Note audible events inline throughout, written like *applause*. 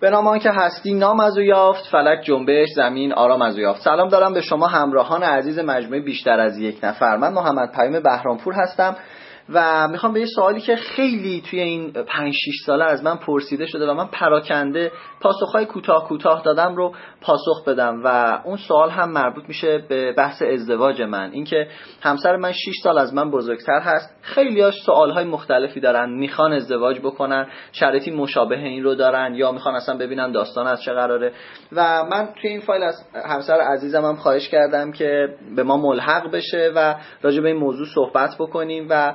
به نام آنکه هستی نام از او یافت فلک جنبش زمین آرام از او یافت. سلام دارم به شما همراهان عزیز مجموعه بیشتر از یک نفر. من محمد پیام بهرامپور هستم. و می‌خوام به یه سوالی که خیلی توی این 5 6 ساله از من پرسیده شده و من پراکنده پاسخهای کوتاه کوتاه دادم رو پاسخ بدم و اون سوال هم مربوط میشه به بحث ازدواج من. اینکه همسر من 6 سال از من بزرگتر هست. خیلیاش سوالهای مختلفی دارن می‌خوان ازدواج بکنن شرایطی مشابه این رو دارن یا می‌خوان اصلا ببینن داستان از چه قراره. و من توی این فایل از همسر عزیزم هم خواهش کردم که به ما ملحق بشه و راجع به این موضوع صحبت بکنیم و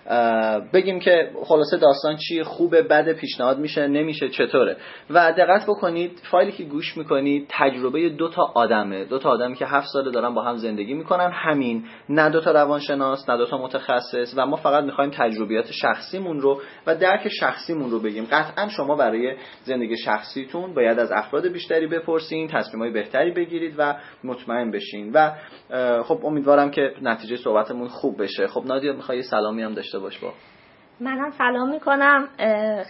بگیم که خلاصه داستان چی خوبه بد پیشنهاد میشه نمیشه چطوره. و دقت بکنید فایلی که گوش می‌کنید تجربه دو تا آدمه. دو تا آدمی که هفت ساله دارن با هم زندگی می‌کنن. همین نه دو تا روانشناس نه دو تا متخصص و ما فقط می‌خوایم تجربیات شخصیمون رو و درک شخصیمون رو بگیم. قطعا شما برای زندگی شخصیتون باید از افراد بیشتری بپرسین تصمیمای بهتری بگیرید و مطمئن بشین. و خب امیدوارم که نتیجه صحبتمون خوب بشه. خب نادیا می‌خوای سلامی هم داشته باش با. منم سلام می‌کنم.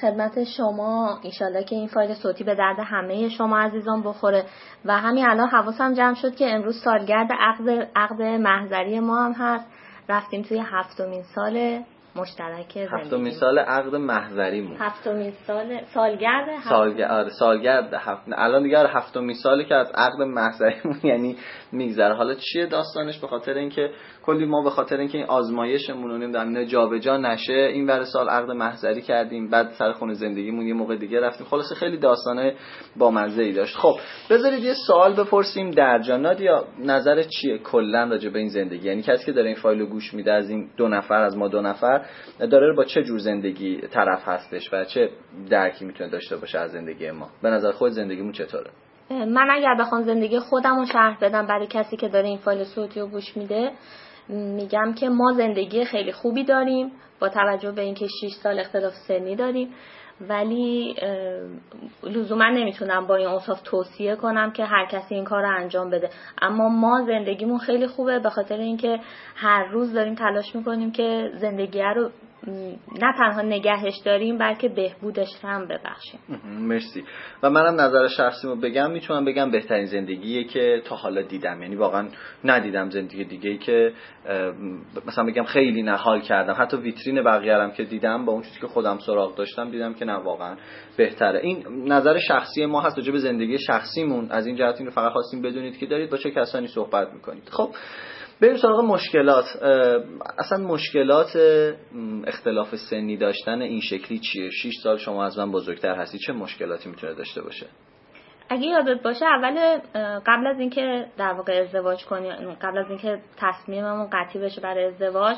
خدمت شما. ایشالله که این فایل صوتی به درد همه شما عزیزان بخوره. و همین الان حواسم جمع شد که امروز سالگرد عقد عقد محضری ما هم هست. رفتیم توی هفتمین سال مشترک زندگی. هفتمین سال عقد محضریمون. هفتمین سال سالگرد سالگرد آره سالگرد هفت... الان دیگه هفتمین سالی که از عقد محضریمون *laughs* یعنی میگذره. حالا چیه داستانش؟ به خاطر اینکه کلی ما به خاطر اینکه این آزمایشمون رو نمی‌دونم جابجا نشه این ور سال عقد محضری کردیم بعد سر خونه زندگیمون یه موقع دیگه رفتیم. خلاصه خیلی داستانه با مزه ای داشت. خب بذارید یه سوال بپرسیم. در جانات یا نظر چیه کلا راجع به این زندگی؟ یعنی کسی که داره این فایل رو گوش میده از این دو نفر از ما دو نفر داره با چه جور زندگی طرف هستش و چه درکی می‌تونه داشته باشه از زندگی ما؟ به نظر خود زندگیمون چطوره؟ من اگر بخوام زندگی خودم رو شرح بدم برای کسی که داره این فایل صوتی رو گوش میده میگم که ما زندگی خیلی خوبی داریم با توجه به اینکه 6 سال اختلاف سنی داریم. ولی لزوما نمی‌تونم با این اوصاف توصیه کنم که هر کسی این کار رو انجام بده. اما ما زندگیمون خیلی خوبه به خاطر اینکه هر روز داریم تلاش می‌کنیم که زندگی رو نه تنها نگهش داریم بلکه بهبودش هم ببخشیم. مرسی. و منم نظر شخصیمو بگم می‌تونم بگم بهترین زندگیه که تا حالا دیدم. یعنی واقعا ندیدم زندگی دیگه ای که مثلا بگم خیلی نحال کردم. حتی ویترین بقیه که دیدم با اون چیزی که خودم سراغ داشتم دیدم که نه واقعا بهتره. این نظر شخصی ما هست به زندگی شخصیمون. از این جهت این رو فقط خواستیم بدونید که دارید با چه کسانی صحبت می‌کنید. خب بریم سراغ مشکلات. اصلا مشکلات اختلاف سنی داشتن این شکلی چیه؟ 6 سال شما از من بزرگتر هستی چه مشکلاتی می‌تونه داشته باشه؟ اگه یادت باشه اول قبل از اینکه در واقع ازدواج کنیم قبل از اینکه تصمیممون قطعی بشه برای ازدواج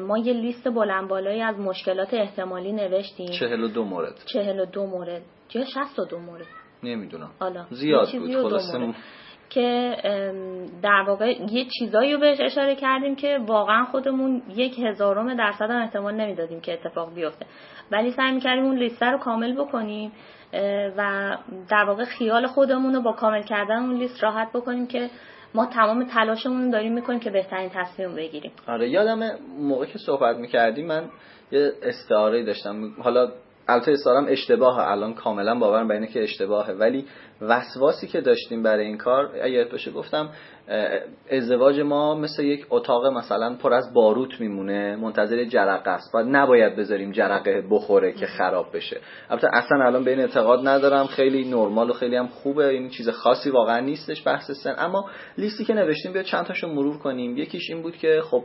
ما یه لیست بلند بالایی از مشکلات احتمالی نوشتیم. 42 مورد. 42 مورد. یا 62 مورد. نمی‌دونم. زیاد بود خلاصه که در واقع یه چیزایی رو بهش اشاره کردیم که واقعا خودمون یک هزارم درصد هم احتمال نمی‌دادیم که اتفاق بیفته. ولی سعی می‌کردیم اون لیست رو کامل بکنیم و در واقع خیال خودمون رو با کامل کردن اون لیست راحت بکنیم که ما تمام تلاشمون داریم می‌کنیم که بهترین تصمیم بگیریم. آره یادم موقع که صحبت می‌کردیم من یه استعاره داشتم. حالا البته اصرارم اشتباهه. الان کاملا باورم بر که اشتباهه. ولی وسواسی که داشتیم برای این کار اگر باشه گفتم ازدواج ما مثل یک اتاق مثلا پر از باروت میمونه منتظر جرقه است. و نباید بذاریم جرقه بخوره که خراب بشه. البته اصلا الان به این اعتقاد ندارم. خیلی نرمال و خیلی هم خوبه. این چیز خاصی واقعا نیستش بحث سن. اما لیستی که نوشتیم بیا چند تاشو مرور کنیم. یکیش این بود که خب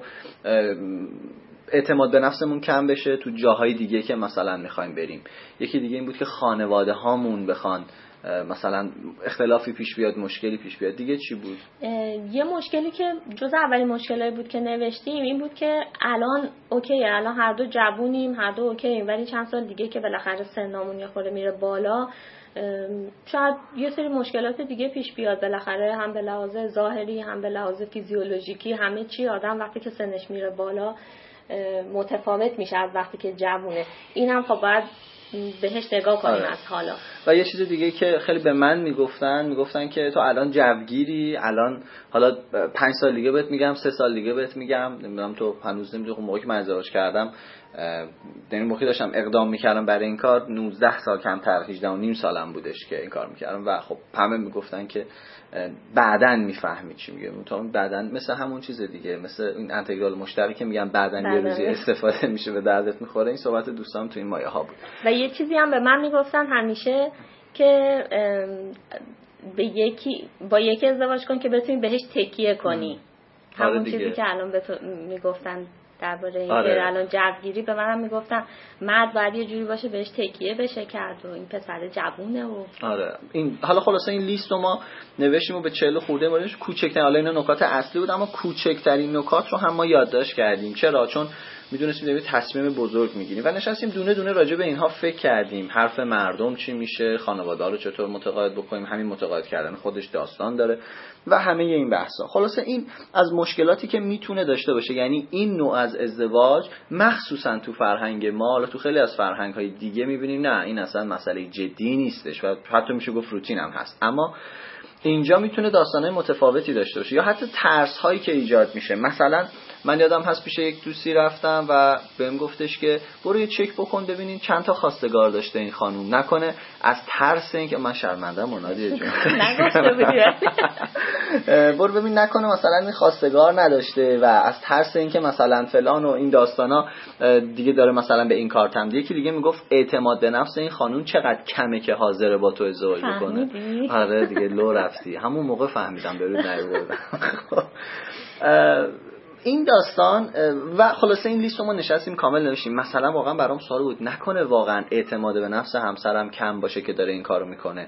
اعتماد به نفسمون کم بشه تو جاهای دیگه که مثلا می‌خوایم بریم. یکی دیگه این بود که خانواده هامون بخوان مثلا اختلافی پیش بیاد مشکلی پیش بیاد. دیگه چی بود؟ یه مشکلی که جز اولین مشکلی بود که نوشتیم این بود که الان okay الان هر دو جوونیم هر دو okay ولی چند سال دیگه که بالاخره سنمون یه خورده میره بالا شاید یه سری مشکلات دیگه پیش بیاد. بالاخره هم به لحاظ ظاهری هم به لحاظ فیزیولوژیکی همه چی آدم وقتی که سنش میره بالا متفاوت میشه از وقتی که جوونه این هم خب باید بهش نگاه کنیم آره. از حالا و یه چیز دیگه که خیلی به من می‌گفتن می‌گفتن که تو الان جوگیری الان حالا پنج سال دیگه بهت میگم سه سال دیگه بهت میگم نمی‌دونم تو هنوز نمی‌دونم خب موقعی که من ازدواج کردم در موقعی داشتم اقدام می‌کردم برای این کار 19 سال کمتر 18 و نیم سالم بودش که این کار می‌کردم. و خب همه می‌گفتن که بعدا می‌فهمی چی میگه. تو بعدا مثل همون چیز دیگه مثل این انتگرال مشترک که میگن بعدا یه روزی استفاده میشه به دردت می‌خوره. این صحبت دوستام تو این مایه ها بود. و یه چیزی هم به من می‌گفتن همیشه که به یکی با یکی ازدواج کن که بتونی بهش تکیه کنی. آره همون چیزی که الان به می‌گفتن. درباره اینکه آره. الان جوگیری به منم می‌گفتم مرد باید یه جوری باشه بهش تکیه بشه کرد و این پسر جوونه و آره. این حالا خلاصه این لیست رو ما نوشتیم و به چهل خورده موردش کوچکترین حالا اینا نکات اصلی بود اما کوچکترین نکات رو هم ما یادداشت کردیم. چرا؟ چون می‌دونستیم داریم تصمیم بزرگ می‌گیریم. و نشستیم دونه دونه راجع به اینها فکر کردیم. حرف مردم چی میشه خانواده رو چطور متقاعد بکنیم همین متقاعد کردن خودش داستان داره و همه این بحثا خلاصه این از مشکلاتی که می‌تونه داشته باشه یعنی این نوع از ازدواج مخصوصا تو فرهنگ ما حالا تو خیلی از فرهنگ های دیگه می‌بینیم نه این اصلا مسئله جدی نیستش و حتی میشه گفت روتین هم هست. اما اینجا می‌تونه داستانه متفاوتی داشته باشه یا حتی ترس هایی که ایجاد میشه. مثلا من یادم هست پیش یک دوستی رفتم و بهم گفتش که برو یه چک بکن ببینین چند تا خواستگار داشته این خانوم. نکنه از ترس اینکه من شرمنده منادی جون. *laughs* *laughs* برو ببین نکنه مثلا این خواستگار نداشته و از ترس اینکه مثلا فلان و این داستانا دیگه داره مثلا به این کار تم یکی دیگه می‌گفت اعتماد به نفس این خانوم چقدر کمه که حاضره با تو ازدواج بکنه. آره دیگه لو رفتی. همون موقع فهمیدم برود نیوردم. *laughs* این داستان و خلاصه این لیست رو ما نشستیم کامل نوشتیم. مثلا واقعا برام سوال بود نکنه واقعا اعتماد به نفس همسرم کم باشه که داره این کارو می‌کنه؟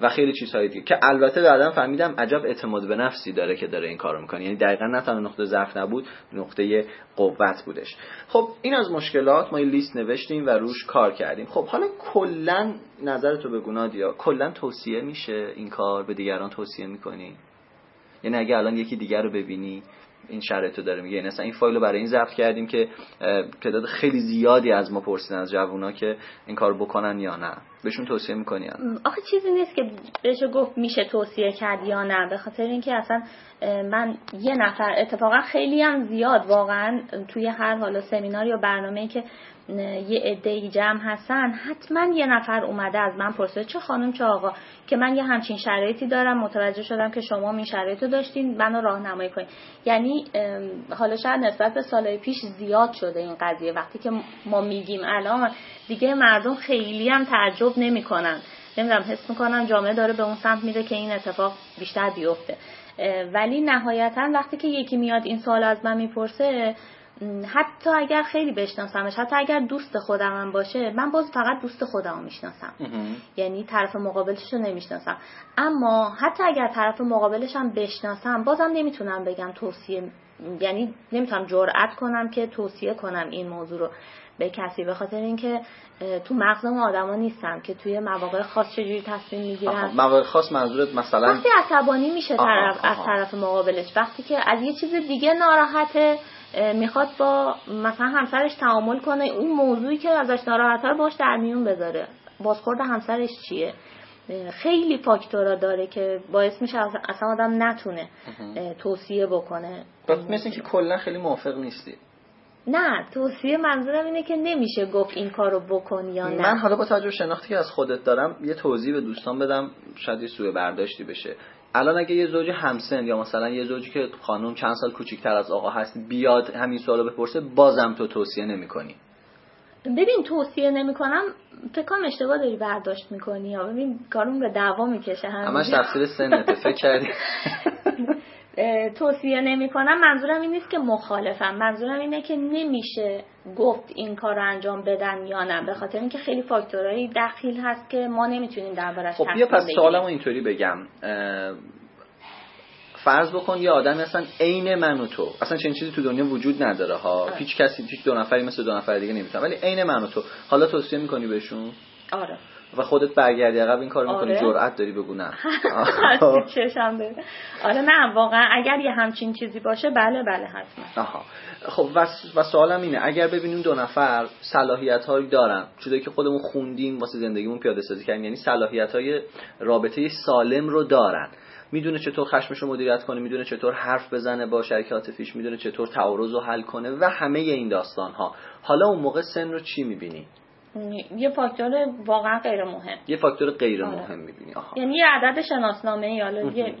و خیلی چیزهای دیگه. که البته بعدا فهمیدم عجب اعتماد به نفسی داره که داره این کارو می‌کنه. یعنی دقیقا نه تنها نقطه ضعف نبود نقطه قوت بودش. خب این از مشکلات ما این لیست نوشتیم و روش کار کردیم. خب حالا کلا نظرتو بگو نادیا کلا توصیه میشه این کار به دیگران توصیه می‌کنی؟ یعنی اگه الان یکی دیگر رو ببینی این شرایط رو داره میگه. یعنی این فایل رو برای این ضبط کردیم که تعداد خیلی زیادی از ما پرسیدن از جوونا که این کار بکنن یا نه. بهشون توصیه می‌کنی آخه چیزی نیست که بهش گفت میشه توصیه کرد یا نه. به خاطر اینکه اصلا من یه نفر اتفاقا خیلی هم زیاد واقعا توی هر حالا سمینار یا برنامه که یه عده جمع هستن. حتما یه نفر اومده از من پرسید چه خانم چه آقا؟ که من یه همچین شرایطی دارم. متوجه شدم که شما این شرایط داشتین منو راهنمایی کنید یعنی حالا شاید نسبت به سالهای پیش زیاد شده این قضیه. وقتی که ما میگیم الان دیگه مردم خیلی هم تعجب نمی‌کنن. نمی‌دونم حس می‌کنم جامعه داره به اون سمت میره که این اتفاق بیشتر بیفته. ولی نهایتا وقتی که یکی میاد این سوال از من می‌پرسه حتی اگر خیلی بشناسمش حتی اگر دوست خودم باشه من باز فقط دوست خودم رو می‌شناسم. یعنی طرف مقابلش رو نمی‌شناسم. اما حتی اگر طرف مقابلش هم بشناسم بازم نمی‌تونم بگم توصیه یعنی نمی‌تونم جرأت کنم که توصیه کنم این موضوع رو به کسی به خاطر اینکه تو مغز ما آدما نیستم که توی مواقع خاص چجوری تصمیم می‌گیرن. مواقع خاص منظورت مثلا وقتی عصبانی میشه طرف از طرف مقابلش. وقتی که از یه چیز دیگه ناراحته می‌خواد با مثلا همسرش تعامل کنه. اون موضوعی که ازش ناراحته رو باش در میون بذاره. بازخورد همسرش چیه؟ خیلی فاکتورا داره که باعث میشه اصلا آدم نتونه توصیه بکنه. مثل که کلا خیلی موافق نیستی. نه توصیه منظورم اینه که نمیشه گفت این کارو بکن یا نه. من حالا با توجه شناختی که از خودت دارم یه توضیح به دوستان بدم شاید یه سوء برداشتی بشه. الان اگه یه زوج همسن یا مثلا یه زوجی که خانم چند سال کوچیکتر از آقا هست بیاد همین سوالو بپرسه بازم تو توصیه نمی‌کنی. ببین توصیه نمی‌کنم فکر کنم اشتباه داری برداشت می‌کنی. یا ببین کارون به دعوا می‌کشه همش تفسیر سنته فکر کردی؟ *laughs* توصیه نمی کنم. منظورم این نیست که مخالفم. منظورم اینه که نمیشه گفت این کار رو انجام بدن یا نه. به خاطر اینکه خیلی فاکتورهایی دخیل هست که ما نمی‌تونیم دربارش خب بیا پس سوالمو اینطوری بگم. فرض بکن یه آدم اصلا عین من و تو. اصلا چنین چیزی تو دنیا وجود نداره ها. هیچ کسی هیچ دو نفری مثل دو نفر دیگه نمی‌تونه ولی عین من و تو. حالا توصیه می‌کنی بهشون؟ آره. و خودت برگردی عقب این کار می‌کنی آره. جرأت داری بگو نه چشم آره نه واقعا اگر یه همچین چیزی باشه بله بله حتما. آها. خب و, سوالم اینه اگر ببینیم دو نفر صلاحیت هایی دارن چیزایی که خودمون خوندیم واسه زندگیمون پیاده سازی کردیم یعنی صلاحیت های رابطه سالم رو دارن. می‌دونه چطور خشمش رو مدیریت کنه می‌دونه چطور حرف بزنه با شریک عاطفیش می‌دونه چطور تعارض رو حل کنه و همه این داستان ها حالا اون موقع سن رو چی می‌بینی؟ یه فاکتور واقعا غیر مهم. یه فاکتور غیر آره. مهم می‌بینی. آها. یعنی یه عدد شناسنامه ای حالا یه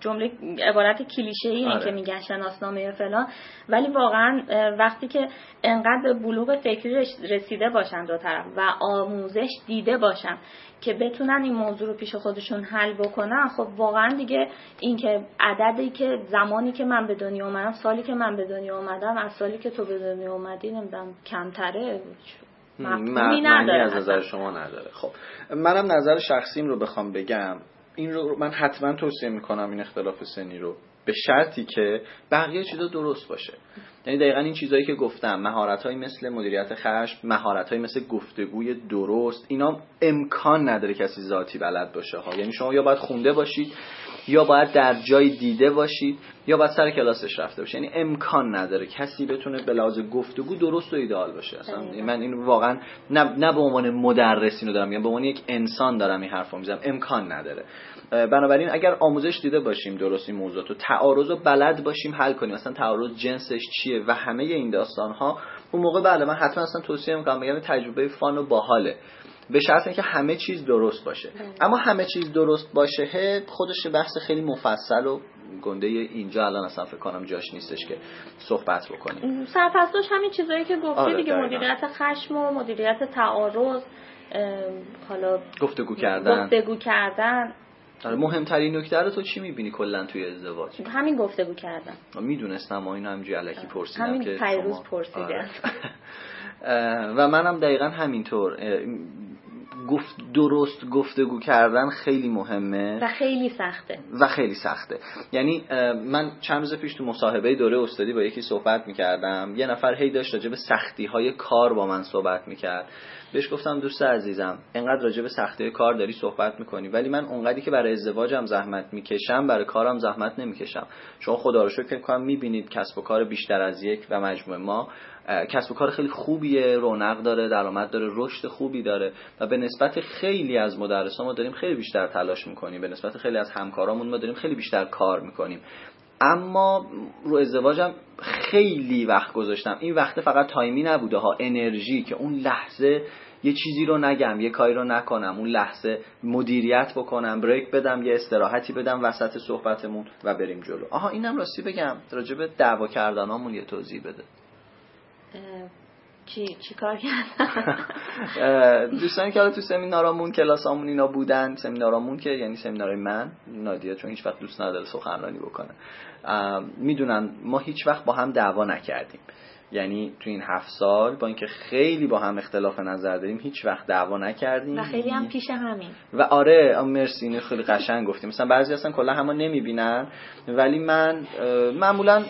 جمله عبارت کلیشه ای آره. که میگن شناسنامه فلان. ولی واقعا وقتی که انقدر به بلوغ فکری رسیده باشن دو طرف و آموزش دیده باشن که بتونن این موضوع رو پیش خودشون حل بکنن خب واقعا دیگه این که عددی که زمانی که من به دنیا اومدم سالی که من به دنیا اومدم از سالی که تو به دنیا اومدی نمی‌دونم کمتره؟ مفهومی نداره از نظر. شما نداره. خب منم نظر شخصیم رو بخوام بگم. این رو من حتما توصیه می‌کنم این اختلاف سنی رو به شرطی که بقیه چیزا درست باشه. یعنی دقیقا این چیزهایی که گفتم مهارت مثل مدیریت خشم مهارت مثل گفتگوی درست اینا امکان نداره کسی ذاتی بلد باشه ها. یعنی شما یا باید خونده باشید یا باید در جای دیده باشید یا باید سر کلاسش رفته باشید. یعنی امکان نداره کسی بتونه به لحاظ گفتگو درست و ایدئال باشه. اصلا. من این واقعا نه, نه به عنوان مدرس اینو دارم میگم به عنوان یک انسان دارم این حرفو می‌زنم. امکان نداره. بنابراین اگر آموزش دیده باشیم درست این موضوعات و تعارض رو بلد باشیم حل کنیم. مثلا تعارض جنسش چیه و همه این داستان ها اون موقع بله من حتما اصلا توصیه می‌کنم بگم تجربه فان و باحاله. به شرط اینکه همه چیز درست باشه. اما همه چیز درست باشه خودش بحث خیلی مفصل و گنده اینجا الان اصلا فکر کنم جاش نیستش که صحبت بکنیم. سرپرستش همین چیزایی که گفتی آره، دیگه. مدیریت خشم و مدیریت تعارض حالا گفتگو کردن. گفتگو کردن. آره مهمترین نکته رو تو چی می‌بینی کلا توی ازدواج؟ همین گفتگو کردن. می‌دونستم ما اینو همینجوری علکی پرسیدم همین که پیروز شما- پرسیده. آره. *laughs* و منم دقیقا همینطور. گفت درست گفتگو کردن خیلی مهمه. و خیلی سخته. و خیلی سخته. یعنی من چند روز پیش تو مصاحبه دوره استادی با یکی صحبت می‌کردم. یه نفر هی داشت راجع به سختی های کار با من صحبت می‌کرد. بهش گفتم دوست عزیزم انقدر راجع به سختی کار داری صحبت می‌کنی ولی من اونقدری که برای ازدواجم زحمت می‌کشم برای کارم زحمت نمی‌کشم. شما خدا رو شکر فکر کنم می‌بینید کسب و کار بیشتر از یک و مجموعه ما. کسب و کار خیلی خوبیه رونق داره درآمد داره رشد خوبی داره و به نسبت خیلی از مدرسان ما داریم خیلی بیشتر تلاش می‌کنیم. به نسبت خیلی از همکارامون ما داریم خیلی بیشتر کار می‌کنیم. اما رو ازدواجم خیلی وقت گذاشتم. این وقت فقط تایمی نبوده ها انرژی که اون لحظه یه چیزی رو نگم یه کاری رو نکنم اون لحظه مدیریت بکنم بریک بدم یه استراحتی بدم وسط صحبتمون و بریم جلو. آها اینم راستی بگم. راجع به دعوا کردنامون یه توضیح بده. چی چی کار کردن؟ *laughs* اه، دوستانی که حالا تو سمینارامون کلاسامون اینا بودن سمینارامون که یعنی سمینارای من نادیا چون هیچ وقت دوست نداره سخنرانی بکنه. می‌دونن ما هیچ وقت با هم دعوا نکردیم. یعنی تو این هفت سال با اینکه خیلی با هم اختلاف نظر داریم هیچ وقت دعوا نکردیم. و خیلی هم پیش همین. و آره مرسی اینو خیلی قشنگ گفتیم. مثلا بعضی اصلا کلا همو نمی‌بینن ولی من معمولا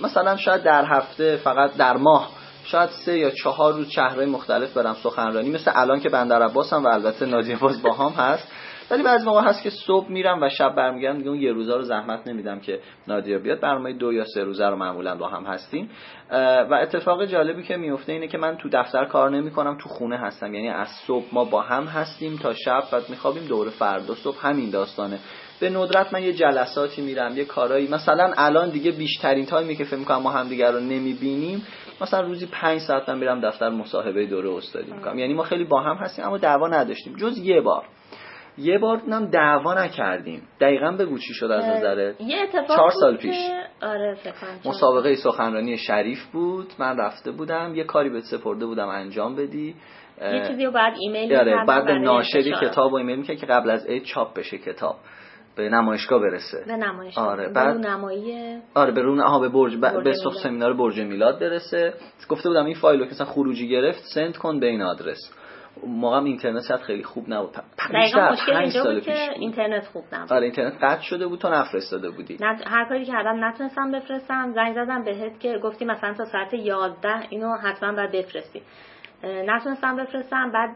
مثلا شاید در هفته فقط در ماه شاید سه یا چهار روز شهرهای مختلف برم سخنرانی مثل الان که بندر عباسم و البته نادیه باز با هم هست. ولی بعضی موقع هست که صبح میرم و شب برمیگردم اون یه روزا رو زحمت نمیدم که نادیا بیاد. برنامه دو یا سه روزه رو معمولا با هم هستیم. و اتفاق جالبی که میفته اینه که من تو دفتر کار نمی‌کنم تو خونه هستم. یعنی از صبح ما با هم هستیم تا شب بعد میخوابیم دور فردا صبح همین داستانه. به ندرت من یه جلساتی میرم یه کارایی. مثلا الان دیگه بیشترین تایمی که فکر می‌کنم ما همدیگه رو نمی‌بینیم مثلا روزی پنج ساعت من میرم دفتر مصاحبه دوره استادی می‌کنم. یعنی ما خیلی با هم هستیم اما دعوا نداشتیم. جز یه بار. یه بار نم دعوا نکردیم. دقیقا بگو چی شد از اتفاق چهار بود سال پیش. آره مسابقه سخنرانی شریف بود. من رفته بودم. یه کاری بهت سپرده بودم انجام بدی. یه چیزی رو بعد ایمیل آره بعد به ناشری. کتاب و ایمیل می‌کرد که قبل از عید چاپ بشه کتاب. به نمایشگاه برسه. به نمایش آره، به بعد- نمایی آره به رون آها به برج ب... برج به. سمینار برج میلاد برسه. گفته بودم این فایل رو که مثلا خروجی گرفت سند کن به این آدرس. موقعم اینترنت شاید خیلی خوب نبود. دقیقا مشکل اینجا بود که. اینترنت خوب نبود. آره اینترنت قطع شده بود تو نفرستاده بودی. نه هر کاری کردم نتونستم بفرستم. زنگ زدم بهت که گفتی مثلا تا ساعت 11 اینو حتما باید بفرستی. نتونستم بفرستم. بعد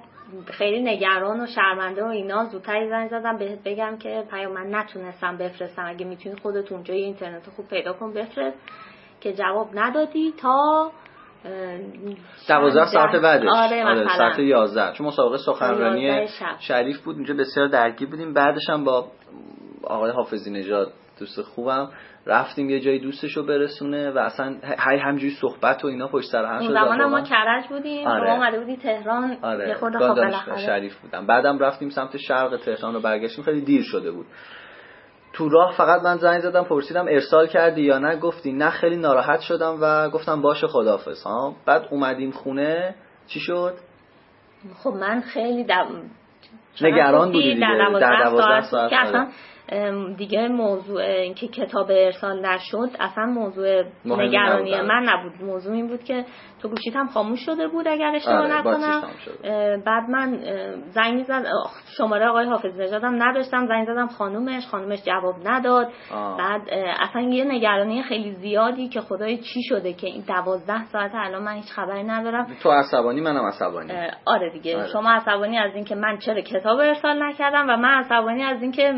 خیلی نگران و شرمنده و اینا زودتری زنگ زدم بهت بگم که پیام من نتونستم بفرستم. اگه می‌تونی خودت اونجا یه اینترنت خوب پیدا کن بفرست. که جواب ندادی تا دوازده ساعت بعدش. آره مثلا. ساعت 11 چون مسابقه سخنرانی 11 شب. شریف بود اونجا بسیار درگیر بودیم. بعدش هم با آقای حافظی نژاد دوست خوبم رفتیم یه جایی دوستشو برسونه و اصلا هی همجوری صحبت و اینا پشت سر هم شد. زمان ما کرج بودیم آره. شما اومده بودی تهران آره. یه خورده خب شریف بودم. بعدم رفتیم سمت شرق تهران رو برگشتیم خیلی دیر شده بود. تو راه فقط من زنگ زدم پرسیدم ارسال کردی یا نه؟ گفتی نه خیلی ناراحت شدم و گفتم باشه خدافظ ها. بعد اومدیم خونه چی شد؟ خب من خیلی دم... نگران بودی دیگه. در 12 ساعت, ساعت دیگه موضوع اینکه کتاب ارسال نشد اصلا موضوع نگرانی من نبود. موضوع این بود که تو گوشیت هم خاموش شده بود اگر اشتباه آره، نکنم. بعد من زنگ زد شماره آقای حافظ نژادم نداشتم زنگ زدم خانومش خانومش جواب نداد. آه. بعد اصلا یه نگرانی خیلی زیادی که خدای چی شده که این دوازده ساعت الان من هیچ خبری ندارم. تو عصبانی منم عصبانی. آره دیگه. آره. شما عصبانی از اینکه من چرا کتاب ارسال نکردم و من عصبانی از اینکه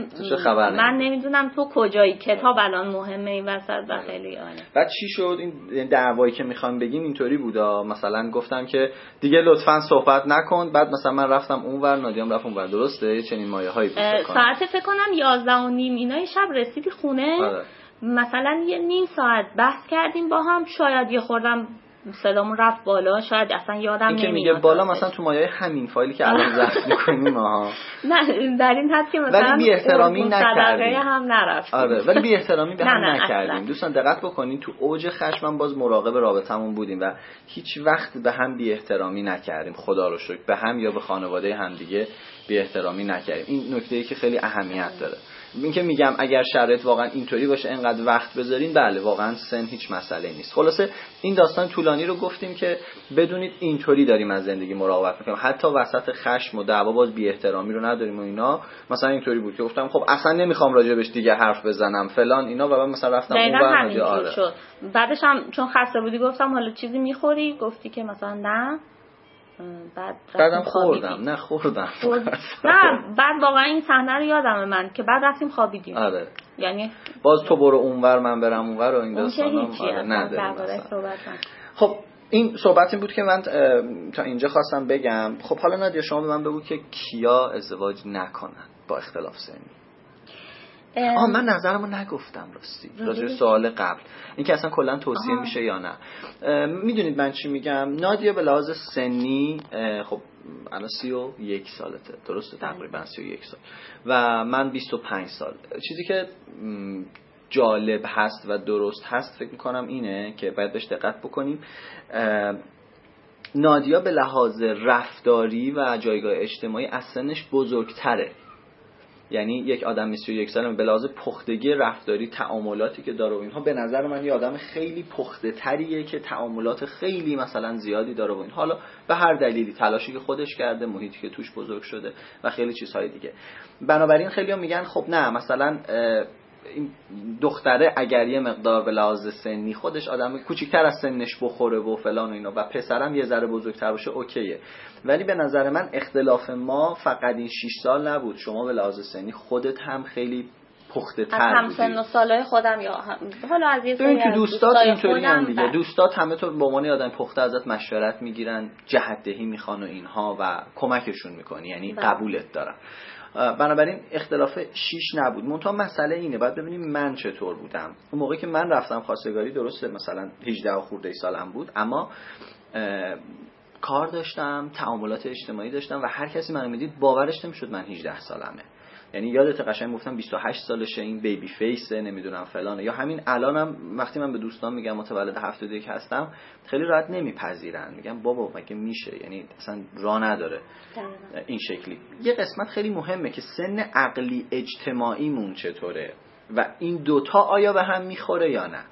من نمی‌دونم تو کجایی. کتاب الان مهمه این وسط و آره. خیلی آره. بعد چی شد؟ این دعوایی که می‌خوام بگیم اینطوری بودا مثلا گفتم که دیگه لطفا صحبت نکن. بعد مثلا من رفتم اونور نادیام رفت اونور درسته؟ چنین مایه هایی بود ساعت فکر کنم 11 و نیم. اینا شب رسیدی خونه. آره. مثلا یه نیم ساعت بحث کردیم با هم. شاید یه خوردم صدامون رفت بالا. شاید اصلا یادم نمیاد که میگه بالا مثلا تو مایه همین فایلی که الان *laughs* ضبط می‌کنیم ها نه در این حد که مثلا ولی بی احترامی نکردیم. هم نرفت آره ولی بی احترامی به *laughs* هم نکردیم. دوستان دقت بکنین تو اوج خشمم باز مراقب رابطمون بودیم و هیچ وقت به هم بی احترامی نکردیم. خدا رو شکر. به هم یا به خانواده هم دیگه بی احترامی نکردیم. این نکته ای که خیلی اهمیت داره. این که میگم اگر شرایط واقعا اینطوری باشه انقدر وقت بذارین بله واقعا سن هیچ مسئله نیست. خلاصه این داستان طولانی رو گفتیم که بدونید اینطوری داریم از زندگی مراقبت می‌کنیم. حتی وسط خشم و دعوا باز بی احترامی رو نداریم و اینا. مثلا اینطوری بود که گفتم خب اصلا نمی‌خوام راجبش دیگه حرف بزنم فلان اینا و بعد مثلا رفتم اون آره. شد. بعدش هم چون خسته بودی گفتم حالا چیزی می‌خوری؟ گفتی که مثلا نه. بعد بعدم خوردم. نه خوردم. *laughs* نه بعد واقعا این صحنه رو یادم من که بعد رفتیم خوابیدیم. آره. یعنی باز تو برو اونور من برم اونور و این داستانا آره خب این صحبت این بود که من تا اینجا خواستم بگم. خب حالا نادیا شما به من بگو که کیا ازدواج نکنن با اختلاف سنی. آه من نظرمو نگفتم راستی. راجع سوال قبل. این که اصلا کلا توصیه میشه یا نه. می‌دونید من چی میگم؟ نادیا به لحاظ سنی خب الان سی و یک سالته. درسته؟ تقریبا سی و یک سال. و من 25 سال. چیزی که جالب هست و درست هست فکر می‌کنم اینه که باید بهش دقت بکنیم. نادیا به لحاظ رفتاری و جایگاه اجتماعی از سنش بزرگتره. یعنی یک آدم 21 ساله به لحاظ پختگی رفتاری تعاملاتی که داره و اینها به نظر من یه آدم خیلی پخته تریه که تعاملات خیلی مثلا زیادی داره و این حالا به هر دلیلی تلاشی که خودش کرده محیطی که توش بزرگ شده و خیلی چیزهای دیگه. بنابراین خیلی میگن خب نه مثلا این دختره اگر یه مقدار به لحاظ سنی خودش آدم کوچیکتر از سنش بخوره و فلان و اینا و پسرم یه ذره بزرگتر باشه اوکیه. ولی به نظر من اختلاف ما فقط این 6 سال نبود. شما به لحاظ سنی خودت هم خیلی پخته تر هم سن و سالای خودم یا هم... حالا از یه که دوستات اینطوری هم دیگه. دوستات همه تو به عنوان آدم پخته ازت مشورت می‌گیرن جهدهی می‌خوان و اینها و کمکشون می‌کنی یعنی بله. قبولت دارن. بنابراین اختلاف 6 نبود. منتها مسئله اینه باید ببینیم من چطور بودم. اون موقعی که من رفتم خواستگاری درسته مثلا 18 خورده سالم بود اما کار داشتم تعاملات اجتماعی داشتم و هر کسی منو می‌دید باورش نمی‌شد من 18 سالمه. یعنی یادت قشنگ گفتم 28 سالشه این بیبی فیسه نمی‌دونم فلانه. یا همین الانم وقتی من به دوستان میگم متولد 71 هستم خیلی راحت نمیپذیرن. میگم بابا مگه میشه؟ یعنی اصلا راه نداره این شکلی. یه قسمت خیلی مهمه که سن عقلی اجتماعیمون چطوره و این دوتا آیا به هم می‌خوره یا نه.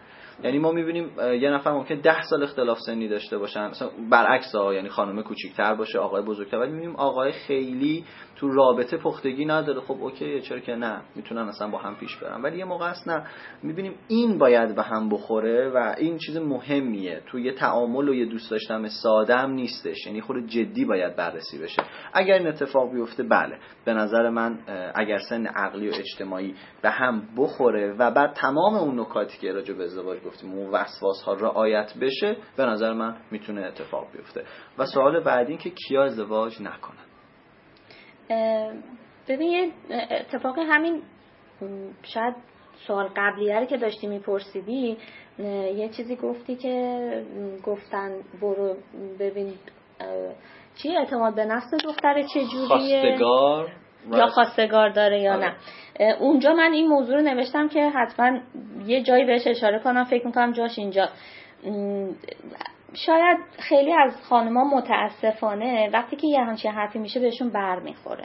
یعنی ما می‌بینیم یه نفر ممکن ده سال اختلاف سنی داشته باشن. مثلا برعکس ها یعنی خانم کوچیکتر باشه آقای بزرگتر ولی می‌بینیم آقای خیلی تو رابطه پختگی نداره. خب اوکیه چرا که نه می‌تونن اصلا با هم پیش برن. ولی یه موقع است نه. می‌بینیم این باید به هم بخوره و این چیز مهمیه. تو یه تعامل و یه دوست داشتن ساده هم نیستش. یعنی خود جدی باید بررسی بشه. اگر این اتفاق بیفته بله. به نظر من اگر سن عقلی و اجتماعی به هم بخوره و بعد تمام اون نکاتی که راجع به ازدواج گفتیم اون وسواس ها رعایت بشه به نظر من می‌تونه اتفاق بیفته. و سوال بعدی که کیا ازدواج نکنن؟ ببین اتفاق همین شاید سوال قبلیه که داشتی میپرسیدی یه چیزی گفتی که گفتن برو ببین چی اعتماد به نفس دختر چجوریه؟ خواستگار. یا خواستگار داره یا نه. اونجا من این موضوع رو نوشتم که حتما یه جایی بهش اشاره کنم. فکر می‌کنم جاش اینجا. شاید خیلی از خانما متاسفانه وقتی که یه همچین حرفی میشه بهشون بر می‌خوره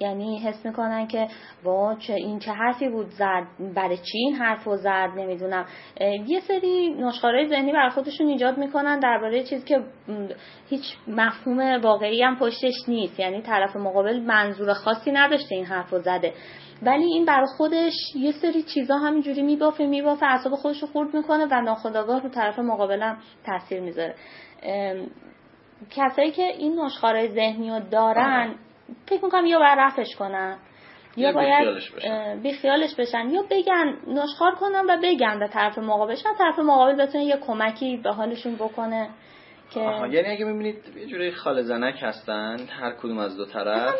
یعنی حس می‌کنن که وا چه این چه حرفی بود زد برای چی این حرف رو زد نمی‌دونم. یه سری نشخاره ذهنی بر خودشون ایجاد می‌کنن درباره چیزی که هیچ مفهوم واقعی هم پشتش نیست. یعنی طرف مقابل منظور خاصی نداشته این حرف رو زده. ولی این بر خودش یه سری چیزا همینجوری میبافه میبافه اعصاب خودش رو خورد می‌کنه و ناخداگاه رو طرف مقابلم تاثیر می‌ذاره. کسایی که این نشخاره ذهنی رو دارن فکر می‌کنم یا باید رفش کنن یا باید بیخیالش بشن. بشن. یا بگن نشخار کنن و بگن به طرف مقابل. شن طرف مقابل بتونه یه کمکی به حالشون بکنه که یعنی اگه می‌بینید یه جوری خال زنک هستن هر کدوم از دو طرف.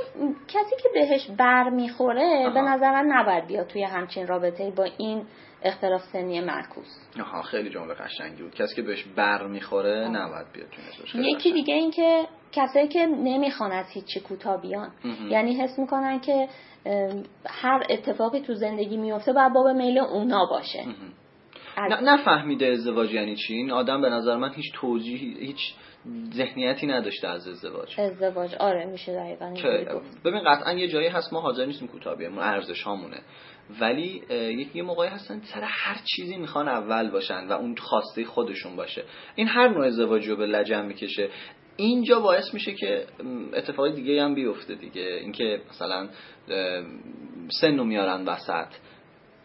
کسی که بهش بر می‌خوره به نظر من نباید بیاد توی همچین رابطه با این اختلاف سنی معکوس. آها خیلی جمله قشنگی بود. کسی که بهش بر می‌خوره نباید بیاد یکی دیگه این که کسایی که نمی‌خوان از هیچی کوتاه بیان. یعنی حس می‌کنن که هر اتفاقی تو زندگی میفته باید باب میل اونا باشه. نفهمیده ازدواج یعنی چی؟ این آدم به نظر من هیچ توجیه هیچ ذهنیتی نداشته از ازدواج. ازدواج. آره میشه دقیقا ببین قطعا یه جایی هست ما حاضر نیستیم کوتاه بیایم. ارزش هامونه ولی یه موقعی هستن سر هر چیزی می‌خوان اول باشن و اون خواسته خودشون باشه. این هر نوع ازدواجی رو به لجن می‌کشه. اینجا باعث میشه که اتفاق دیگه هم بیفته دیگه. اینکه مثلا سن میارن وسط.